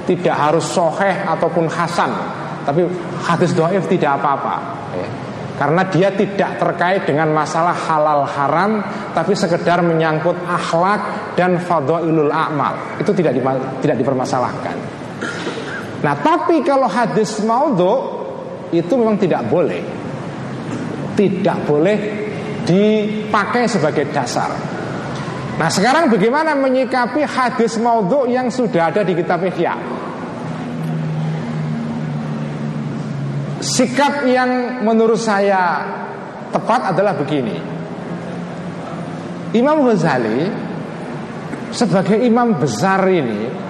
Tidak harus soheh ataupun hasan. Tapi hadis do'if tidak apa-apa ya. Karena dia tidak terkait dengan masalah halal haram Tapi sekedar menyangkut akhlak dan fadhailul a'mal. Itu tidak, tidak dipermasalahkan. Nah tapi kalau hadis maudhu itu memang tidak boleh. Tidak boleh dipakai sebagai dasar. Nah sekarang bagaimana menyikapi hadis maudhu yang sudah ada di kitab Ihya? Sikap yang menurut saya tepat adalah begini. Imam Ghazali sebagai imam besar ini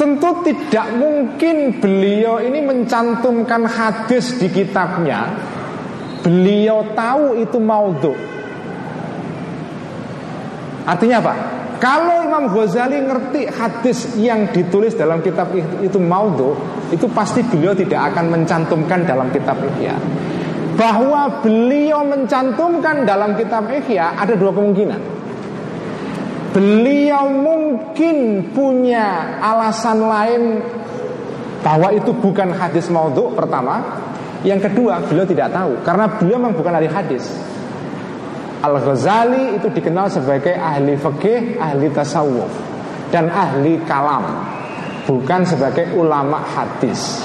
Tentu tidak mungkin beliau ini mencantumkan hadis di kitabnya. Beliau tahu itu maudhu. Artinya apa? Kalau Imam Ghazali ngerti hadis yang ditulis dalam kitab itu maudhu Itu pasti beliau tidak akan mencantumkan dalam kitab Ihya. Bahwa beliau mencantumkan dalam kitab Ihya ada dua kemungkinan Beliau mungkin punya alasan lain bahwa itu bukan hadis maudhu pertama. Yang kedua, beliau tidak tahu karena beliau memang bukan ahli hadis. Al Ghazali itu dikenal sebagai ahli fikih, ahli tasawuf dan ahli kalam, bukan sebagai ulama hadis.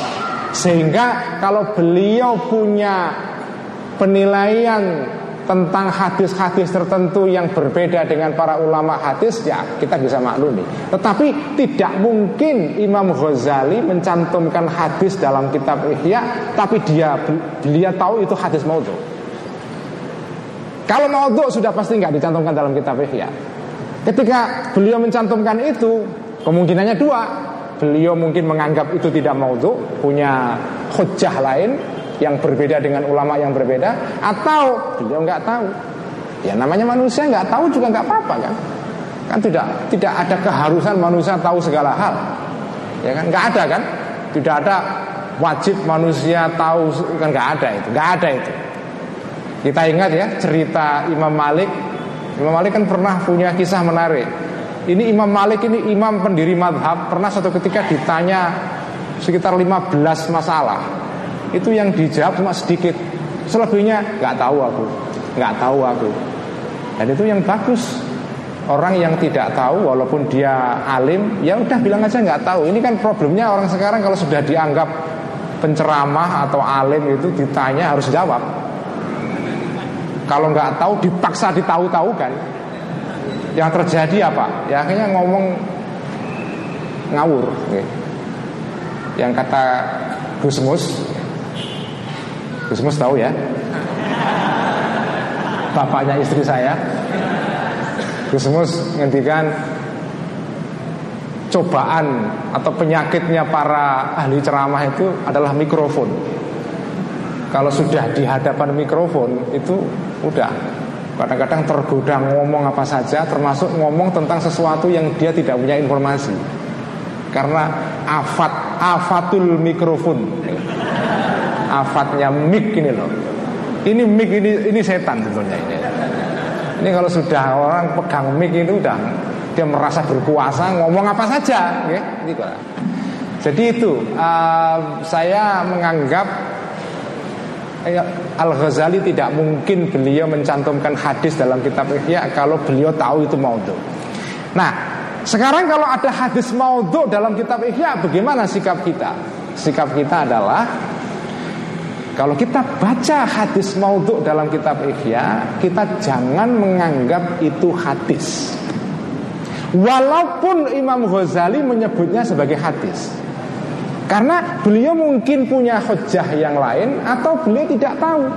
Sehingga kalau beliau punya penilaian tentang hadis-hadis tertentu yang berbeda dengan para ulama hadis ya kita bisa maklumi. Tetapi tidak mungkin Imam Ghazali mencantumkan hadis dalam kitab Ihya tapi dia beliau tahu itu hadis maudhu. Kalau maudhu sudah pasti nggak dicantumkan dalam kitab Ihya. Ketika beliau mencantumkan itu kemungkinannya dua. Beliau mungkin menganggap itu tidak maudhu, punya hujah lain yang berbeda dengan ulama yang berbeda atau beliau nggak tahu. Ya namanya manusia nggak tahu juga nggak apa-apa kan? Kan tidak tidak ada keharusan manusia tahu segala hal. Ya kan? Nggak ada kan? Tidak ada wajib manusia tahu kan nggak ada itu nggak ada itu. Kita ingat ya cerita Imam Malik. Imam Malik kan pernah punya kisah menarik. Ini Imam Malik ini imam pendiri madhab. Pernah suatu ketika ditanya sekitar 15 masalah itu yang dijawab cuma sedikit selebihnya nggak tahu aku nggak tahu aku dan itu yang bagus orang yang tidak tahu walaupun dia alim ya udah bilang aja nggak tahu ini kan problemnya orang sekarang kalau sudah dianggap penceramah atau alim itu ditanya harus jawab. Kalau nggak tahu dipaksa ditahu-tahu kan. Yang terjadi apa? Ya akhirnya ngomong ngawur. Yang kata Gusmus, Gusmus tahu ya, bapaknya istri saya. Gusmus ngendikan cobaan atau penyakitnya para ahli ceramah itu adalah mikrofon. Kalau sudah di hadapan mikrofon itu udah kadang-kadang tergoda ngomong apa saja termasuk ngomong tentang sesuatu yang dia tidak punya informasi. Karena afat afatul mikrofon. Afatnya mic ini loh. Ini mic ini ini setan sebetulnya ini. Ini kalau sudah orang pegang mic itu udah dia merasa berkuasa ngomong apa saja ya, gitu. jadi itu uh, saya menganggap ya, Al Ghazali tidak mungkin beliau mencantumkan hadis dalam kitab Ihya kalau beliau tahu itu maudhu. Nah, sekarang kalau ada hadis maudhu dalam kitab Ihya, bagaimana sikap kita? Sikap kita adalah kalau kita baca hadis maudhu dalam kitab Ihya, kita jangan menganggap itu hadis. Walaupun Imam Ghazali menyebutnya sebagai hadis. Karena beliau mungkin punya hujah yang lain Atau beliau tidak tahu.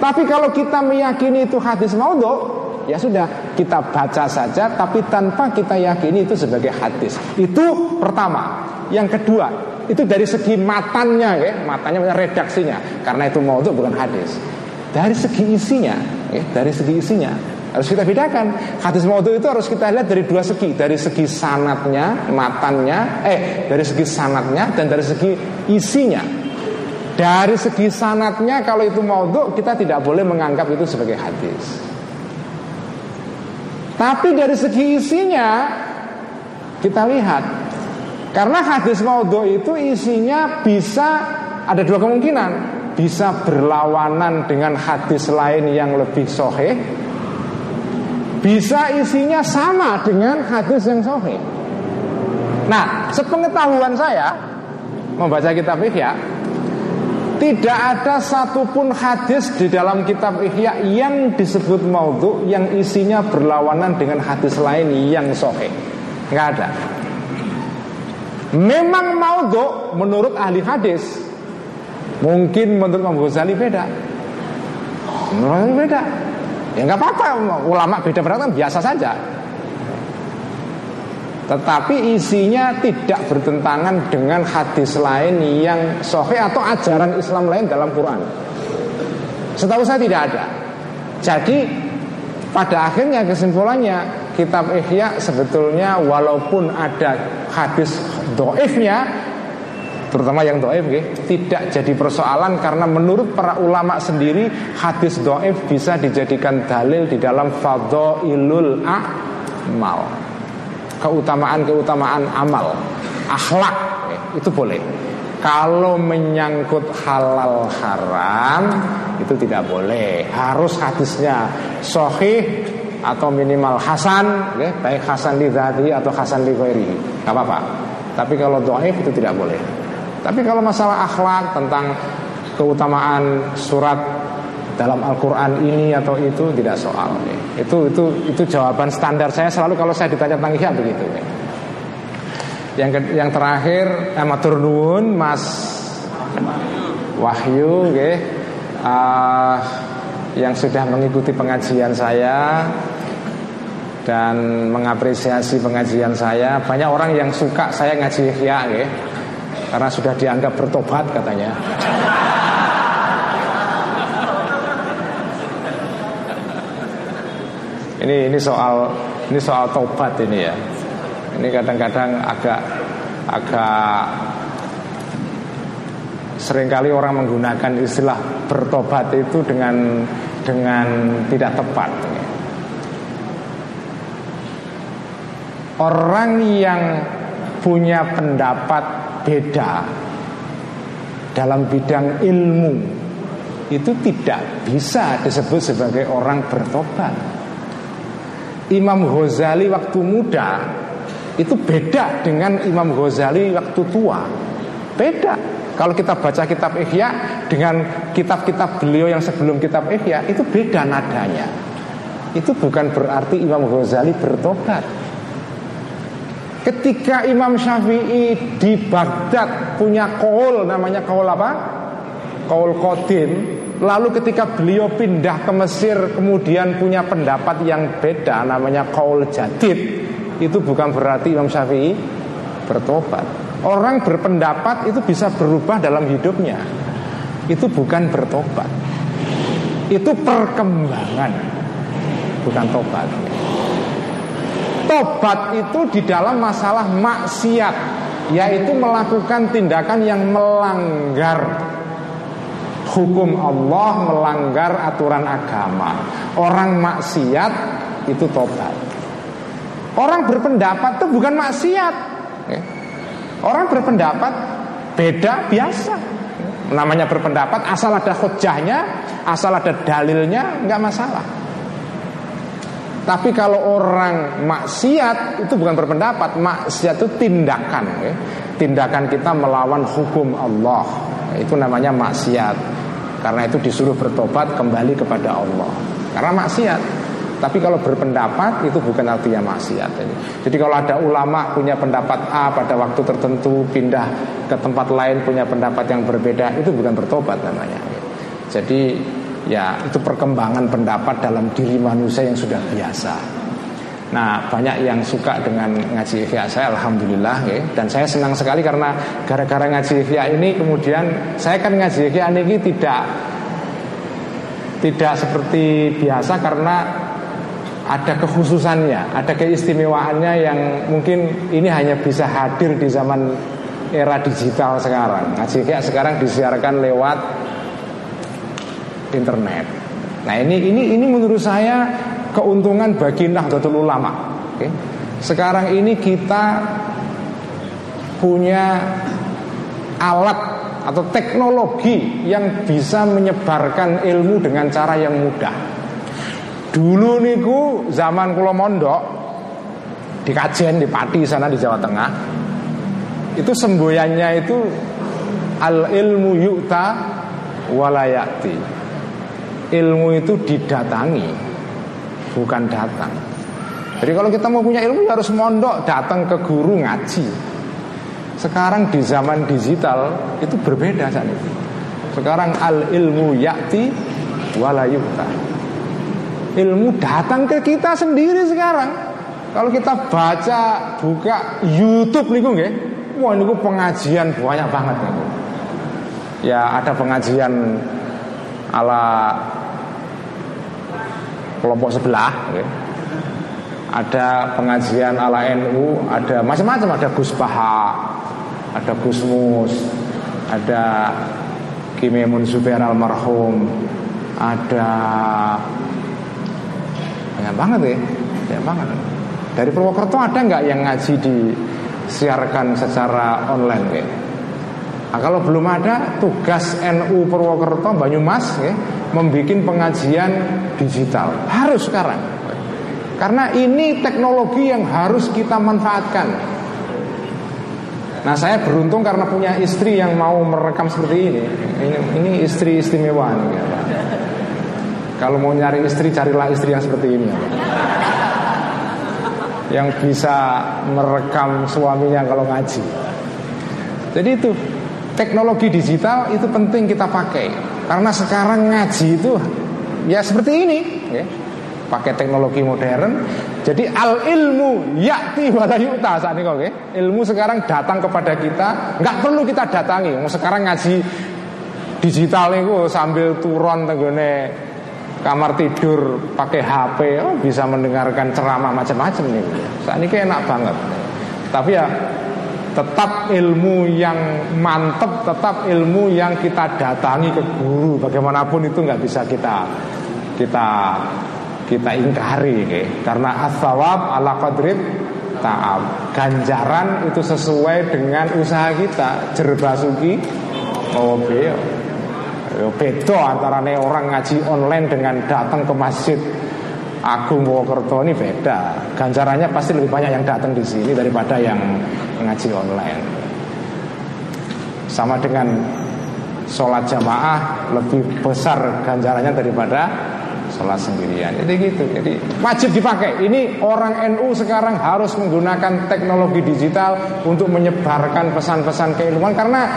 Tapi kalau kita meyakini itu hadis maudhu Ya sudah kita baca saja Tapi tanpa kita yakini itu sebagai hadis. Itu pertama. Yang kedua itu dari segi matannya ya. Matanya redaksinya. Karena itu maudhu bukan hadis. Dari segi isinya ya, Dari segi isinya harus kita bedakan. Hadis maudhu itu harus kita lihat dari dua segi. Dari segi sanatnya, matannya Eh, dari segi sanatnya dan dari segi isinya. Dari segi sanatnya kalau itu maudhu Kita tidak boleh menganggap itu sebagai hadis. Tapi dari segi isinya Kita lihat Karena hadis maudhu itu isinya bisa Ada dua kemungkinan Bisa berlawanan dengan hadis lain yang lebih soheh bisa isinya sama dengan hadis yang sahih. Nah, sepengetahuan saya membaca kitab Ihya, tidak ada satupun hadis di dalam kitab Ihya yang disebut maudhu yang isinya berlawanan dengan hadis lain yang sahih. Nggak ada. Memang maudhu menurut ahli hadis. Mungkin menurut Imam Ghazali beda. Menurut beda. Ya nggak apa-apa, ulama beda pendapat biasa saja. Tetapi isinya tidak bertentangan dengan hadis lain yang sahih atau ajaran Islam lain dalam Quran. Setahu saya tidak ada. Jadi pada akhirnya kesimpulannya kitab Ihya sebetulnya walaupun ada hadis doifnya terutama yang doif tidak jadi persoalan karena menurut para ulama sendiri hadis doif bisa dijadikan dalil di dalam fadhailul amal keutamaan-keutamaan amal akhlak itu boleh. Kalau menyangkut halal haram itu tidak boleh. Harus hadisnya sahih atau minimal hasan ya, baik hasan li atau hasan li ghairi nggak apa-apa. Tapi kalau doif itu tidak boleh. Tapi kalau masalah akhlak tentang keutamaan surat dalam Al-Quran ini atau itu tidak soal. Itu itu itu jawaban standar saya selalu kalau saya ditanya tentang ihya begitu. Yang yang terakhir eh, matur nuwun Mas Wahyu okay, uh, yang sudah mengikuti pengajian saya dan mengapresiasi pengajian saya. Banyak orang yang suka saya ngaji ihya okay karena sudah dianggap bertobat katanya. Ini ini soal ini soal tobat ini ya. Ini kadang-kadang agak agak sering kali orang menggunakan istilah bertobat itu dengan dengan tidak tepat. Orang yang punya pendapat beda dalam bidang ilmu itu tidak bisa disebut sebagai orang bertobat. Imam Ghazali waktu muda itu beda dengan Imam Ghazali waktu tua. Beda. Kalau kita baca kitab Ihya dengan kitab-kitab beliau yang sebelum kitab Ihya itu beda nadanya. Itu bukan berarti Imam Ghazali bertobat. Ketika Imam Syafi'i di Baghdad punya kaul namanya kaul apa? Kaul Qadim. Lalu ketika beliau pindah ke Mesir kemudian punya pendapat yang beda namanya kaul Jadid. Itu bukan berarti Imam Syafi'i bertobat. Orang berpendapat itu bisa berubah dalam hidupnya. Itu bukan bertobat. Itu perkembangan. Bukan tobat. Tobat itu di dalam masalah maksiat Yaitu melakukan tindakan yang melanggar Hukum Allah melanggar aturan agama. Orang maksiat itu tobat. Orang berpendapat itu bukan maksiat. Orang berpendapat beda biasa. Namanya berpendapat asal ada hujahnya Asal ada dalilnya nggak masalah tapi kalau orang maksiat itu bukan berpendapat, maksiat itu tindakan, ya. tindakan kita melawan hukum Allah. Itu namanya maksiat. Karena itu disuruh bertobat kembali kepada Allah. Karena maksiat. Tapi kalau berpendapat itu bukan artinya maksiat. Jadi kalau ada ulama punya pendapat A pada waktu tertentu pindah ke tempat lain punya pendapat yang berbeda, itu bukan bertobat namanya. Jadi ya itu perkembangan pendapat dalam diri manusia yang sudah biasa. Nah banyak yang suka dengan ngaji Ihya saya Alhamdulillah ya. Dan saya senang sekali karena gara-gara ngaji Ihya ini kemudian Saya kan ngaji Ihya ini tidak Tidak seperti biasa karena ada kekhususannya, ada keistimewaannya yang mungkin ini hanya bisa hadir di zaman era digital sekarang. Ngaji Ihya sekarang disiarkan lewat internet. Nah ini ini ini menurut saya keuntungan bagi Nahdlatul Ulama. Oke. Sekarang ini kita punya alat atau teknologi yang bisa menyebarkan ilmu dengan cara yang mudah. Dulu niku zaman kula mondok di Kajen di Pati sana di Jawa Tengah itu semboyannya itu al ilmu yukta walayati ilmu itu didatangi bukan datang. Jadi kalau kita mau punya ilmu ya harus mondok datang ke guru ngaji. Sekarang di zaman digital itu berbeda saat itu sekarang al ilmu yakti walayukta ilmu datang ke kita sendiri sekarang. Kalau kita baca buka YouTube nih nggih wah ini pengajian banyak banget nih ya ada pengajian ala kelompok sebelah ya. ada pengajian ala NU ada macam-macam ada Gus Paha ada Gus Mus ada Kimemun Zubair almarhum ada banyak banget ya banyak banget dari Purwokerto ada nggak yang ngaji disiarkan secara online ya Nah, kalau belum ada tugas NU Purwokerto Banyumas ya, membuat pengajian digital harus sekarang. Karena ini teknologi yang harus kita manfaatkan. Nah saya beruntung karena punya istri yang mau merekam seperti ini. Ini, ini istri istimewa. Nih, ya, Kalau mau nyari istri carilah istri yang seperti ini. Ya, yang bisa merekam suaminya kalau ngaji. Jadi itu teknologi digital itu penting kita pakai. Karena sekarang ngaji itu ya seperti ini ya. pakai teknologi modern. Jadi al ilmu yakti wala yuta saat ini kok ya. ilmu sekarang datang kepada kita. Nggak perlu kita datangi. Sekarang ngaji digital itu sambil turun tenggone kamar tidur pakai HP oh, bisa mendengarkan ceramah macam-macam nih. Saat ini enak banget. Tapi ya tetap ilmu yang mantep, tetap ilmu yang kita datangi ke guru. Bagaimanapun itu nggak bisa kita kita kita ingkari, okay? karena asawab ala qadrit ta'ab. Ganjaran itu sesuai dengan usaha kita. Jerbasuki oh beo. Bedo antara orang ngaji online dengan datang ke masjid Agung Purwokerto ini beda. Ganjarannya pasti lebih banyak yang datang di sini daripada yang ngaji online. sama dengan sholat jamaah lebih besar ganjarannya daripada sholat sendirian. Jadi gitu. Jadi wajib dipakai. Ini orang NU sekarang harus menggunakan teknologi digital untuk menyebarkan pesan-pesan keilmuan karena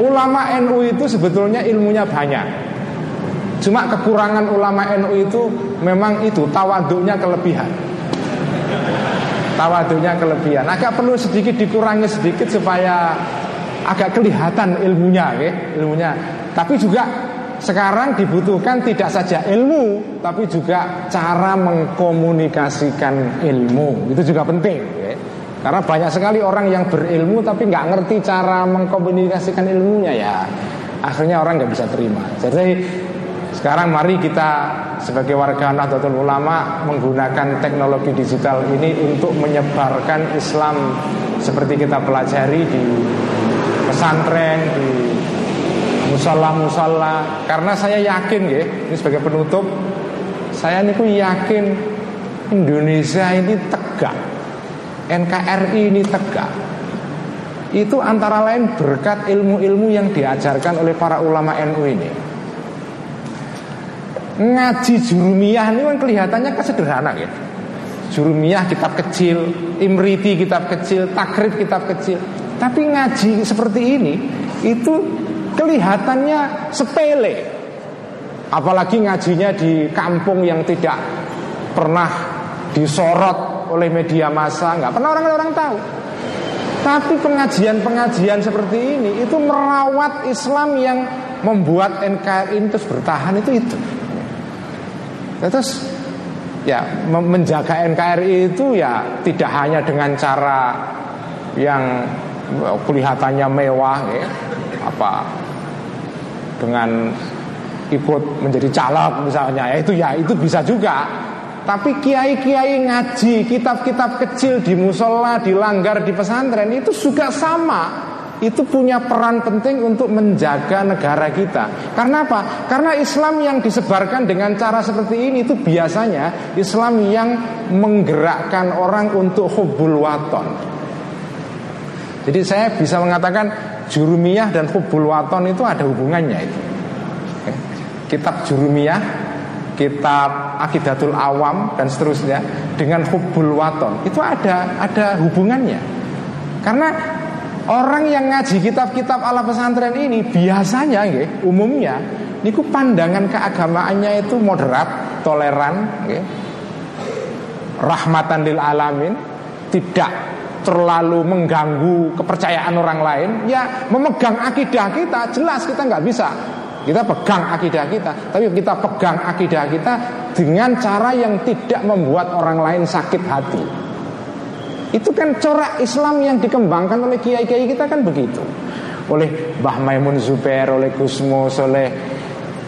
ulama NU itu sebetulnya ilmunya banyak. Cuma kekurangan ulama NU itu memang itu tawaduknya kelebihan. Tawaduknya kelebihan. Agak perlu sedikit dikurangi sedikit supaya agak kelihatan ilmunya, ya, ilmunya. Tapi juga sekarang dibutuhkan tidak saja ilmu, tapi juga cara mengkomunikasikan ilmu. Itu juga penting. Ya. Karena banyak sekali orang yang berilmu tapi nggak ngerti cara mengkomunikasikan ilmunya ya. Akhirnya orang nggak bisa terima. Jadi sekarang mari kita sebagai warga Nahdlatul Ulama menggunakan teknologi digital ini untuk menyebarkan Islam seperti kita pelajari di pesantren, di musala-musala karena saya yakin ya ini sebagai penutup saya ini yakin Indonesia ini tegak. NKRI ini tegak. Itu antara lain berkat ilmu-ilmu yang diajarkan oleh para ulama NU ini ngaji jurumiyah ini kan kelihatannya kesederhana ya jurumiyah kitab kecil imriti kitab kecil takrib kitab kecil tapi ngaji seperti ini itu kelihatannya sepele. Apalagi ngajinya di kampung yang tidak pernah disorot oleh media massa, nggak pernah orang-orang tahu. Tapi pengajian-pengajian seperti ini itu merawat Islam yang membuat NKRI terus bertahan itu itu. Terus ya menjaga NKRI itu ya tidak hanya dengan cara yang kelihatannya mewah ya, apa dengan ikut menjadi caleg misalnya ya itu ya itu bisa juga. Tapi kiai-kiai ngaji kitab-kitab kecil di musola di langgar di pesantren itu juga sama itu punya peran penting untuk menjaga negara kita. Karena apa? Karena Islam yang disebarkan dengan cara seperti ini itu biasanya Islam yang menggerakkan orang untuk hubul waton. Jadi saya bisa mengatakan jurumiyah dan hubul waton itu ada hubungannya itu. Kitab jurumiyah, kitab akidatul awam dan seterusnya dengan hubul waton itu ada ada hubungannya. Karena orang yang ngaji kitab-kitab ala pesantren ini biasanya ya, umumnya niku pandangan keagamaannya itu moderat, toleran, ya, rahmatan lil alamin, tidak terlalu mengganggu kepercayaan orang lain, ya memegang akidah kita jelas kita nggak bisa. Kita pegang akidah kita, tapi kita pegang akidah kita dengan cara yang tidak membuat orang lain sakit hati. Itu kan corak Islam yang dikembangkan oleh kiai-kiai kita kan begitu. Oleh Mbah Maimun Zubair, oleh Gusmus, oleh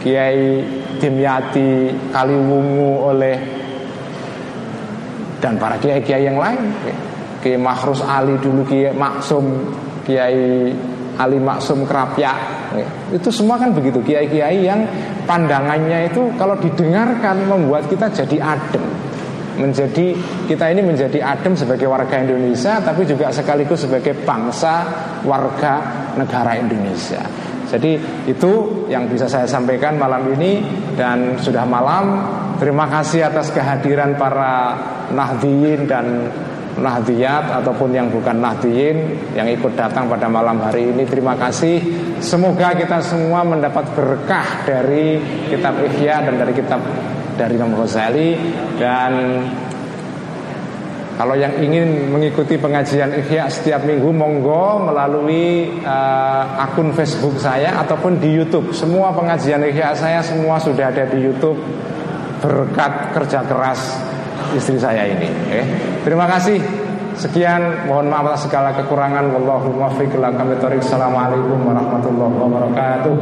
Kiai Dimyati, Kaliwungu, oleh dan para kiai-kiai yang lain. Kiai Mahrus Ali dulu Kiai Maksum Kiai Ali Maksum Kerapya itu semua kan begitu kiai-kiai yang pandangannya itu kalau didengarkan membuat kita jadi adem menjadi kita ini menjadi adem sebagai warga Indonesia tapi juga sekaligus sebagai bangsa warga negara Indonesia. Jadi itu yang bisa saya sampaikan malam ini dan sudah malam. Terima kasih atas kehadiran para nahdiyin dan Nahdiyat ataupun yang bukan Nahdiyin yang ikut datang pada malam hari ini terima kasih semoga kita semua mendapat berkah dari kitab Ihya dan dari kitab dari Imam Ghazali dan kalau yang ingin mengikuti pengajian Ihya setiap minggu monggo melalui uh, akun Facebook saya ataupun di YouTube. Semua pengajian Ihya saya semua sudah ada di YouTube berkat kerja keras istri saya ini. Okay. Terima kasih. Sekian, mohon maaf atas segala kekurangan. Wallahu muwaffiq Assalamualaikum warahmatullahi wabarakatuh.